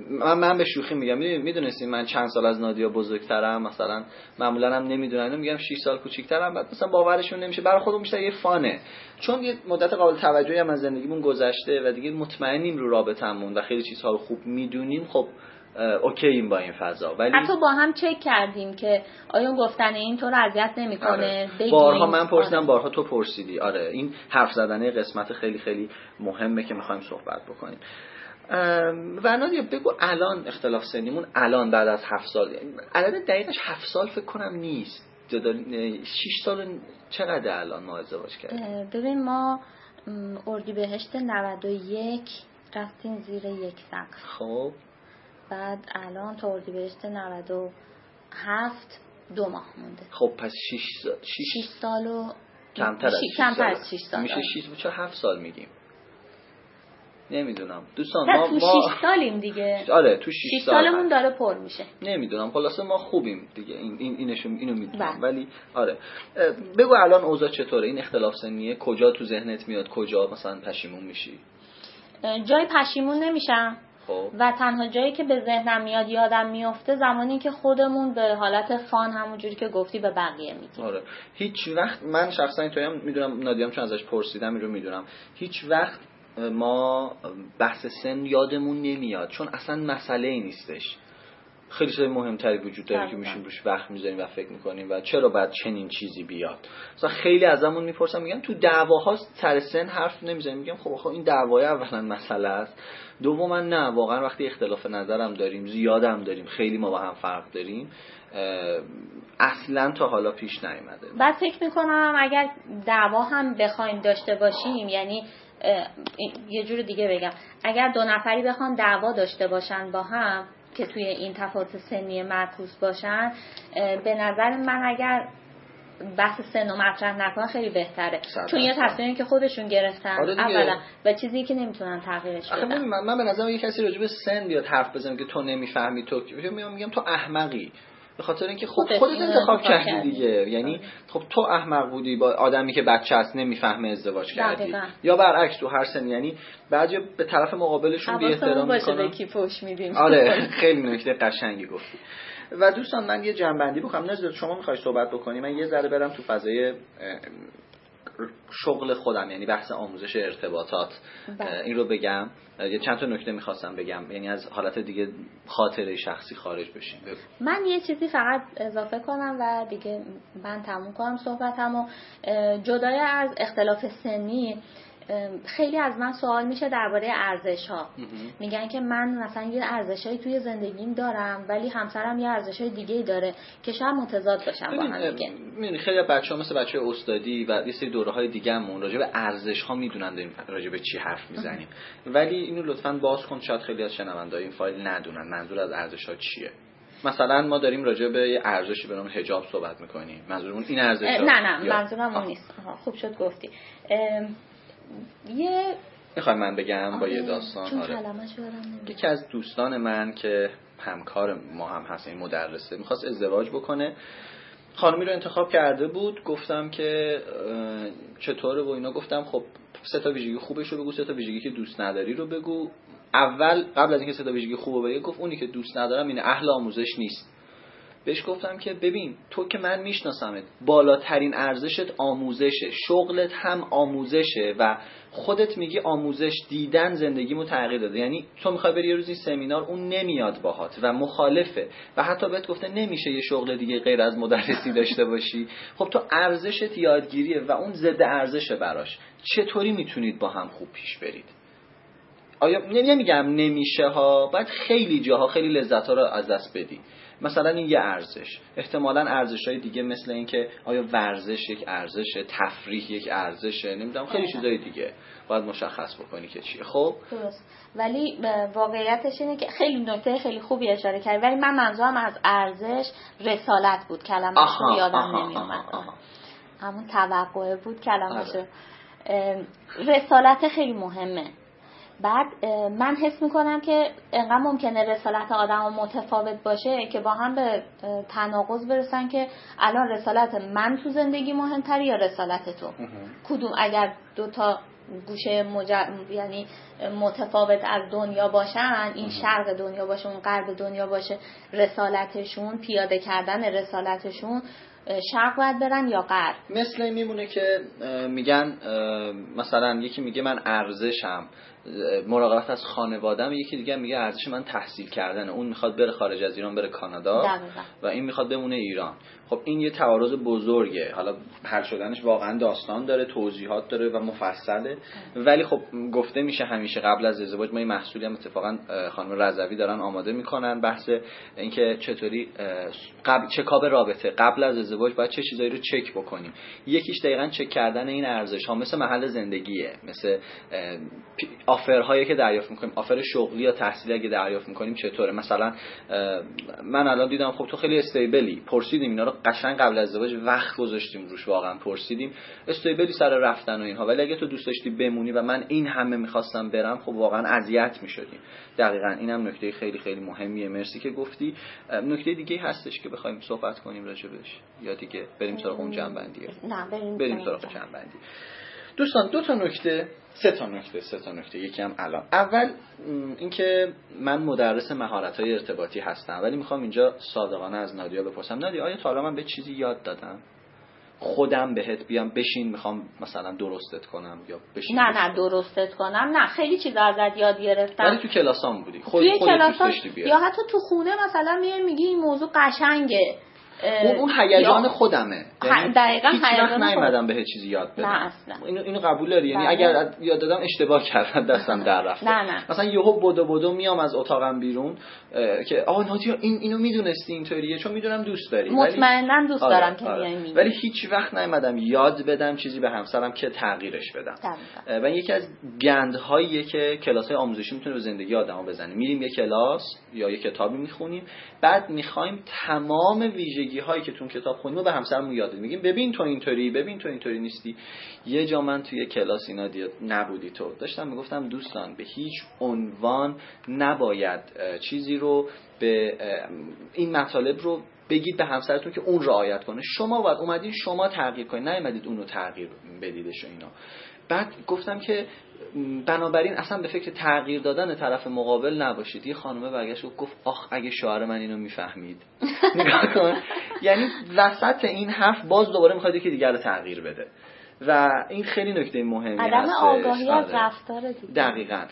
من من به شوخی میگم. می‌دونستین من چند سال از نادیا بزرگترم؟ مثلا معمولا هم نمی‌دونن. میگم 6 سال کوچیکترم. بعد مثلا باورشون نمیشه. برای خودمون بیشتر یه فانه. چون یه مدت قابل توجهی هم از زندگیمون گذشته و دیگه مطمئنیم رو رابطمون و خیلی چیزها رو خوب می‌دونیم. خب اوکییم با این فضا. ولی حتی با هم چک کردیم که آیا گفتن این تو رو اذیت نمی‌کنه آره. بارها من پرسیدم. بارها تو پرسیدی. آره این حرف زدنه قسمت خیلی خیلی مهمه که می‌خوایم صحبت بکنیم. و نادیا بگو الان اختلاف سنیمون الان بعد از هفت سال عدد دقیقش هفت سال فکر کنم نیست. شیش سال چقدر الان ما ازدواج کردیم؟ ببین ما اردیبهشت 91 رفتیم زیر یک سقف. خب. بعد الان تا اردیبهشت 97 دو ماه مونده. خب پس 6 سال 6 سال و کمتر از 6 کمتر از 6 سال. میشه 6 بود؟ چرا 7 سال میگیم؟ نمی‌دونم. دوستان ما تو 6 سالیم دیگه. آره تو 6 سال. سالمون داره پر میشه. نمی‌دونم. خلاصه ما خوبیم دیگه. این این اینشو اینو می‌دونم. بله. ولی آره. بگو الان اوضاع چطوره؟ این اختلاف سنیه. کجا تو ذهنت میاد؟ کجا مثلا پشیمون میشی؟ جای پشیمون نمیشم. خب. و تنها جایی که به ذهنم میاد یادم میفته زمانی که خودمون به حالت فان همونجوری که گفتی به بقیه میگیم. آره. هیچ وقت من شخصا اینطوری هم می‌دونم نادیام چون ازش پرسیدم رو می‌دونم. هیچ وقت ما بحث سن یادمون نمیاد چون اصلا مسئله ای نیستش. خیلی چیزای مهمتری وجود داره که میشیم روش وقت می‌ذاریم و فکر می‌کنیم و چرا باید چنین چیزی بیاد. مثلا خیلی ازمون می‌پرسن میگن تو دعواها سر سن حرف نمی‌زنیم. میگم خب خب این دعوای اولا مسئله است. دوما نه واقعا وقتی اختلاف نظرم داریم زیادم داریم خیلی ما با هم فرق داریم اصلا تا حالا پیش نیومده. بعد فکر می‌کنم اگر دعوا هم بخوایم داشته باشیم یعنی یه جور دیگه بگم. اگر دو نفری بخوان دعوا داشته باشن با هم که توی این تفاوت سنی معکوس باشن به نظر من اگر بحث سن و مطرح نکنن خیلی بهتره. چون یه تصمیمی که خودشون گرفتن. آره اولا. و چیزی که نمی‌تونن تغییرش بدن. من, من به نظرم یه کسی راجع به سن بیاد حرف بزنه که تو نمی‌فهمی تو میگم تو احمقی. به خاطر اینکه خود خودت انتخاب کردی دیگه. یعنی خب تو احمق بودی با آدمی که بچه هست نمی‌فهمه ازدواج کردی. یا برعکس تو هر سن یعنی بعضی به طرف مقابلشون بی احترام می‌کنن کی پوش میدیم. آره *laughs* خیلی نکته قشنگی گفتی. و دوستان من یه جنبندی بکنم. نه شما می‌خوای صحبت بکنی؟ من یه ذره برم تو فضای شغل خودم یعنی بحث آموزش ارتباطات. بله. این رو بگم. یه چند تا نکته می‌خواستم بگم. یعنی از حالت دیگه خاطره شخصی خارج بشیم. من یه چیزی فقط اضافه کنم و دیگه من تموم کنم صحبتمو. جدای از اختلاف سنی خیلی از من سوال میشه درباره ارزش ها میگن که من مثلا یه ارزشهایی توی زندگیم دارم ولی همسرم یه ارزش های دیگه داره که شاید متضاد باشن با هم دیگه. خیلی بچه ها مثل بچه استادی و یه سری دوره های دیگه همون راجع به ارزش ها می‌دونن داریم راجع به چی حرف می‌زنیم. ولی اینو لطفا باز کن شاید خیلی از شنونده این فایل ندونن منظور از ارزش ها چیه. مثلا ما داریم راجع به یه ارزشی به نام حجاب صحبت می‌کنیم. منظورمون این ارزش نه نه منظورم اون نیست. خوب شد گفتی. یه می‌خوای من بگم با یه داستان؟ آره. یکی از دوستان من که همکار ما هم هست این مدرسه می‌خواست ازدواج بکنه. خانمی رو انتخاب کرده بود. گفتم که چطوره و اینا. گفتم خب سه تا ویژگی خوبش رو بگو سه تا ویژگی که دوست نداری رو بگو. اول قبل از اینکه سه تا ویژگی خوب بگه گفت اونی که دوست ندارم اینه اهل آموزش نیست. بهش گفتم که ببین تو که من میشناسمت بالاترین ارزشت آموزشه شغلت هم آموزشه و خودت میگی آموزش دیدن زندگیمو تغییر داده. یعنی تو می‌خوای بری یه روزی سمینار اون نمیاد باهات و مخالفه. و حتی بهت گفته نمیشه یه شغل دیگه غیر از مدرسی داشته باشی. خب تو ارزشت یادگیریه و اون ضد ارزشه براش. چطوری می‌تونید با هم خوب پیش برید؟ آیا نمیگم نمیشه ها باید خیلی جاها خیلی لذت ها رو از دست بدی. مثلا این یه ارزش. احتمالا ارزش های دیگه مثل اینکه آیا ورزش یک ارزشه تفریح یک ارزشه نمی‌دونم خیلی چیزای دیگه. باید مشخص بکنی که چیه. خب؟ درست. ولی واقعیتش اینه که خیلی نکته خیلی خوبی اشاره کردی. ولی من منظورم از ارزش رسالت بود. کلمه رو یادم نمیومد همون توقعه بود کلمه آره. رسالت خیلی مهمه. بعد من حس می‌کنم که انقدر ممکنه رسالت آدم متفاوت باشه که با هم به تناقض برسن که الان رسالت من تو زندگی مهمتری یا رسالت تو. کدوم؟ اگر دو تا گوشه یعنی متفاوت از دنیا باشن این شرق دنیا باشه اون غرب دنیا باشه رسالتشون پیاده کردن رسالتشون شرق باید برن یا غرب؟ مثل میمونه که میگن مثلا یکی میگه من ارزشم. مراقبت از خانوادم یکی دیگه میگه ارزش من تحصیل کردن. اون می‌خواد بره خارج از ایران بره کانادا. و این می‌خواد بمونه ایران. خب این یه تعارض بزرگه. حالا حل شدنش واقعا داستان داره توضیحات داره و مفصله. ولی خب گفته میشه همیشه قبل از ازدواج ما این محصولی هم اتفاقا خانم رضوی دارن آماده می‌کنن. بحث اینکه چطوری قبل چکاب رابطه؟ قبل از ازدواج باید چه چیزایی رو چک بکنیم. یکیش دقیقا چک کردن این ارزش ها مثل محل زندگیه. مثل آفرهایی که دریافت می‌کنیم. آفر شغلی یا تحصیلی اگه دریافت می‌کنیم چطوره؟ مثلا من الان دیدم خب تو خیلی استیبلی. پرسیدیم اینا رو قشنگ قبل از ازدواج وقت گذاشتیم روش واقعا پرسیدیم. استیبلی سر رفتن و اینها. ولی اگه تو دوست داشتی بمونی و من این همه می‌خواستم برم خب واقعا اذیت می‌شدیم. دقیقا اینم نکته خیلی خیلی مهمیه. مرسی که گفتی. نکته دیگه هستش که بخوایم صحبت کنیم راجبش یا دیگه بریم سراغ اون جنبندیه نه بریم, بریم سراغ جنبندی. دوستان دو تا نکته سه تا نکته سه تا نکته. یکی هم الان. اول اینکه من مدرس مهارت های ارتباطی هستم ولی می‌خوام اینجا صادقانه از نادیا بپرسم. نادیا آیا تا حالا من به چیزی یاد دادم؟ خودم بهت بیام بشین می‌خوام مثلا درستت کنم یا بشین. نه نه درستت کنم. نه خیلی چیزا ازت یاد گرفتم. ولی تو کلاسام بودی. خود توی خودت کلاسام بیای. یا حتی تو خونه مثلا میای میگی این موضوع قشنگه. اون اون هیجان خودمه. یعنی دقیقاً هیجان نیومدم به چیزی یاد بدم. نه اصلا. اینو اینو قبول داری؟ یعنی بله. اگر یاد دادم اشتباه کردم دستم در رفته. نه، نه. مثلا یهو بدو بدو میام از اتاقم بیرون که آ نادیا این اینو می‌دونستی اینطوریه؟ چون می‌دونم دوست داری. ولی- مطمئنا دوست آره، دارم که آره. میای میگی ولی هیچ وقت نیومدم یاد بدم چیزی به همسرم که تغییرش بدم. و یکی از گندهاییه که کلاس های آموزشی می‌تونه به زندگی آدمو بزنه. میریم یه کلاس. یا یه کتابی می‌خونیم. بعد می‌خوایم تمام ویژگی هایی که تو کتاب خونیم رو به همسرمون یاد میگیم ببین تو اینطوری ببین تو اینطوری نیستی. یه جا من توی کلاس اینا دید نبودی تو. داشتم می‌گفتم دوستان به هیچ عنوان نباید چیزی رو به این مطالب رو بگید به همسرتون که اون رعایت کنه. شما باید اومدین شما تغییر کنید. نیومدید اون رو تغییر بدیدش و اینا. بعد گفتم که بنابراین اصلا به فکر تغییر دادن طرف مقابل نباشید. یه خانومه برگشت و گفت آخ اگه شوهر من اینو می‌فهمید. *laughs* نگاه کن. یعنی وسط این حرف باز دوباره می‌خواد که دیگر رو تغییر بده. و این خیلی نکته مهمی عدم. آگاهی از آره. رفتار دیگه. دقیقا.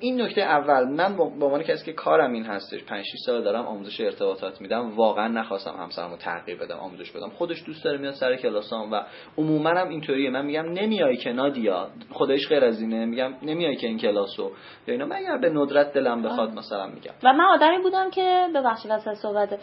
این نکته اول من به عنوان کسی که کارم این هستش 5 6 سال دارم آموزش ارتباطات میدم واقعا نخواستم همسرمو تغییر بدم آموزش بدم. خودش دوست داره میاد سر کلاسام و عموما هم اینطوریه. من میگم نمیای که نادیا خودش غیر از اینه. میگم نمیای که این کلاسو. یا اینا من اگر به ندرت دلم بخواد مثلا میگم. و من آدمی بودم که ببخشید واسه صحبت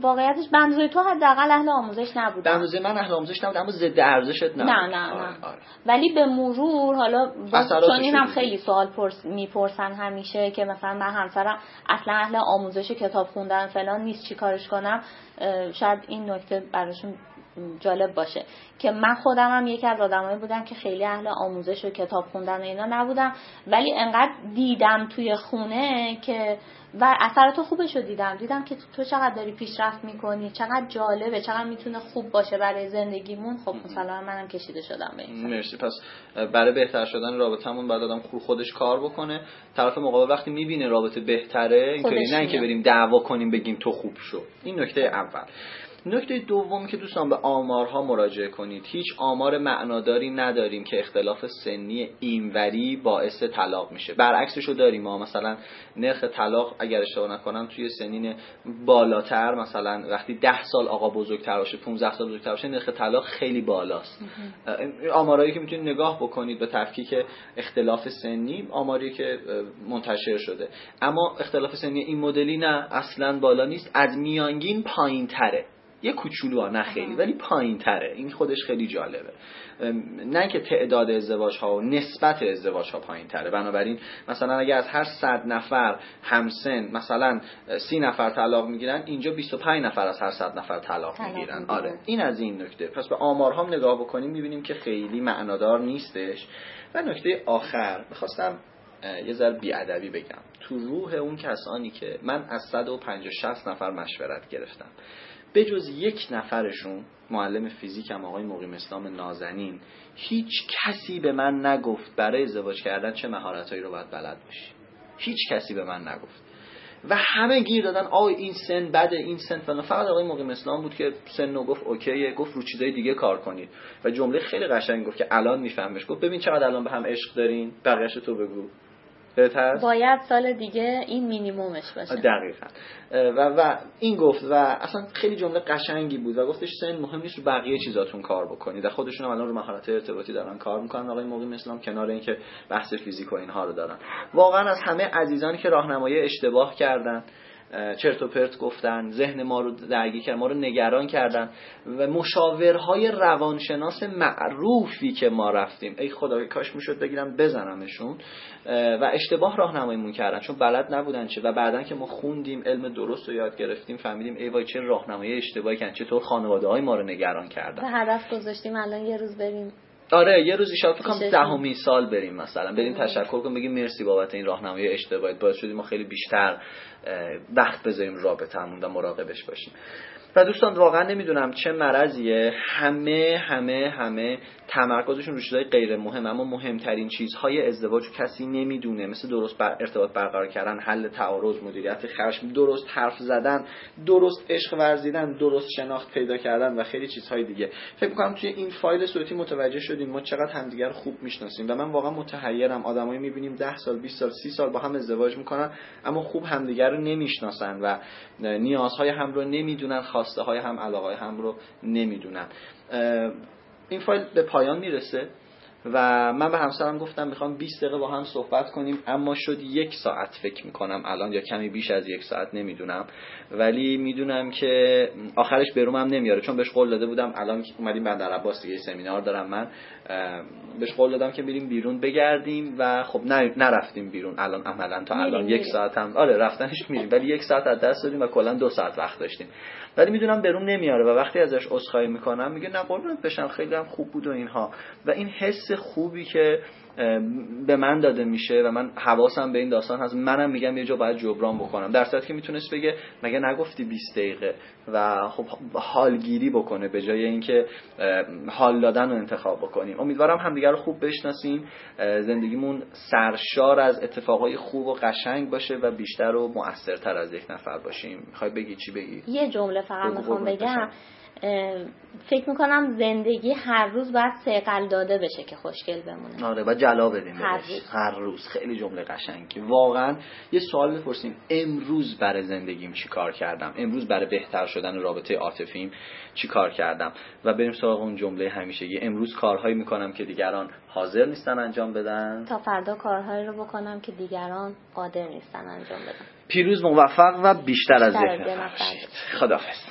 واقعیتش بنزوی تو حداقل اهل آموزش نبودم اندازه من اهل آموزش نبودم اما ضد ارزشت نبود. نه نه آره، نه. آره. ولی به مرور حالا چون اینم خیلی سوال پرس می‌پرسن همیشه که مثلا من همسرم اصلا اهل آموزش کتاب خوندن فلان نیست چی کارش کنم؟ شاید این نکته براشون جالب باشه. که من خودم هم یکی از آدمایی بودم که خیلی اهل آموزش و کتاب خوندن و اینا نبودم ولی انقدر دیدم توی خونه که و اثرات خوبش رو دیدم. دیدم که تو چقدر داری پیشرفت می‌کنی چقدر جالبه چقدر می‌تونه خوب باشه برای زندگیمون. خب مثلا منم کشیده شدم به این. مرسی. پس برای بهتر شدن رابطمون بعد آدم خود خودش کار بکنه. طرف مقابل وقتی می‌بینه رابطه بهتره اینطوری نه اینکه. بریم دعوا کنیم بگیم تو خوب شو. این نکته اول. نکته دوم که دوستان به آمارها مراجعه کنید. هیچ آمار معناداری نداریم که اختلاف سنی اینوری باعث طلاق میشه. برعکسش رو داریم. ما مثلا نرخ طلاق اگر اشتباه نکنم توی سنین بالاتر مثلا وقتی 10 سال آقا بزرگتر باشه 15 سال بزرگتر باشه نرخ طلاق خیلی بالاست. آمارایی که می‌تونید نگاه بکنید به تفکیک اختلاف سنی آماری که منتشر شده. اما اختلاف سنی این مدلی نه اصلا بالا نیست. از میانگین پایین تره یه کوچولو نه خیلی ولی پایین تره این خودش خیلی جالبه. نه که تعداد ازدواج ها و نسبت ازدواج ها پایین تره بنابراین مثلا اگر از هر صد نفر همسن مثلا سی نفر طلاق می‌گیرن اینجا 25 نفر از هر صد نفر طلاق می‌گیرن. آره. این از این نکته. پس به آمارها هم نگاه بکنیم می‌بینیم که خیلی معنادار نیستش. و نکته آخر می‌خواستم یه ذره بیادبی بگم. تو روح اون کسانی که من از 150 60 نفر مشورت گرفتم. به جز یک نفرشون معلم فیزیکم آقای مقیم اسلام نازنین هیچ کسی به من نگفت برای ازدواج کردن چه مهارتهایی رو باید بلد باشی. هیچ کسی به من نگفت. و همه گیر دادن آی این سن بده این سن فلان. فقط آقای مقیم اسلام بود که سن رو گفت اوکیه گفت رو چیزای دیگه کار کنید. و جمله خیلی قشنگ گفت که الان میفهمش. گفت ببین چقدر الان به هم عشق دارین. بقیه‌ش تو بگو. بهت هست؟ باید سال دیگه این مینیمومش باشه. دقیقا. و, و این گفت و اصلا خیلی جمله قشنگی بود و گفتش سن مهم نیست رو بقیه چیزاتون کار بکنید. و خودشون هم الان رو مهارت ارتباطی دارن کار می‌کنن. آقای مقیم اسلام کنار اینکه بحث فیزیک و اینها رو دارن. واقعا از همه عزیزانی که راهنمایی اشتباه کردن چرت و پرت گفتن ذهن ما رو درگیر کردن ما رو نگران کردن و مشاورهای روانشناس معروفی که ما رفتیم. ای خدا کاش می‌شد بگیرم بزنمشون و اشتباه راهنماییمون کردن چون بلد نبودن چه. و بعدا که ما خوندیم علم درست رو یاد گرفتیم فهمیدیم ای وای چه راهنمایی اشتباهی کردن چطور خانواده های ما رو نگران کردن. هدف گذاشتیم الان یه روز بریم. آره یه روزی شاید فکر. دهمین سال بریم مثلا. بریم تشکر کنیم بگیم مرسی بابت این راهنمایی اشتباهی. باعث شدیم ما خیلی بیشتر وقت بذاریم رابطمون و مراقبش باشیم. و دوستان واقعا نمی‌دونم چه مرضیه. همه همه همه تمرکزشون رو چیزای غیر مهم اما مهمترین چیزهای ازدواج کسی نمی‌دونه. مثل درست بر ارتباط برقرار کردن حل تعارض مدیریت خشم درست حرف زدن درست عشق ورزیدن درست شناخت پیدا کردن و خیلی چیزهای دیگه. فکر می‌کنم توی این فایل صوتی متوجه شدیم ما چقدر همدیگر خوب می‌شناسیم و من واقعا متحیرم. آدمایی می‌بینیم 10 سال 20 سال 30 سال با هم ازدواج می‌کنن اما خوب همدیگر رو نمی‌شناسن و نیازهای هم رو نمی‌دونن خواسته های هم علاقه هم رو نمی‌دونن. این فایل به پایان می‌رسه. و من به همسرم گفتم می‌خوام 20 دقیقه با هم صحبت کنیم اما شد یک ساعت فکر می‌کنم الان یا کمی بیش از یک ساعت نمی‌دونم. ولی می‌دونم که آخرش برومم نمیاره چون بهش قول داده بودم الان اومدیم بندر عباس دیگه سمینار دارم من بهش قول دادم که بریم بیرون بگردیم و خب نرفتیم بیرون الان عملا تا الان یک ساعت هم آره رفتنش میریم ولی یک ساعت از دست دادیم و کلا دو ساعت وقت داشتیم. ولی می‌دونم بروم نمیاره و وقتی ازش عذرخواهی می‌کنم میگه نه قربونت بشم خیلی هم خوب بود و اینها. و این حس خوبی که به من داده میشه و من حواسم به این داستان هست منم میگم یه جا باید جبران بکنم. در صورتی که می‌تونست بگه مگه نگفتی 20 دقیقه؟ و خب حالگیری بکنه به جای اینکه حال دادن رو انتخاب بکنیم. امیدوارم همدیگه رو خوب بشناسیم. زندگیمون سرشار از اتفاقای خوب و قشنگ باشه و بیشتر و مؤثرتر از یک نفر باشیم. می‌خوای بگی چی بگی؟ یه جمله فقط می‌خوام بگم. فکر می‌کنم زندگی هر روز باید سیقل داده بشه که خوشگل بمونه. آره و جلا بدیم هر روز. هر روز. خیلی جمله قشنگی. واقعا یه سوال بپرسیم. امروز برای زندگیم چی کار کردم؟ امروز برای بهتر شدن رابطه عاطفیم چی کار کردم؟ و بریم سراغ اون جمله همیشگی. امروز کارهایی می‌کنم که دیگران حاضر نیستن انجام بدن. تا فردا کارهایی رو بکنم که دیگران قادر نیستن انجام بدن. پیروز موفق و بیشتر, بیشتر از ذهن خداحافظ.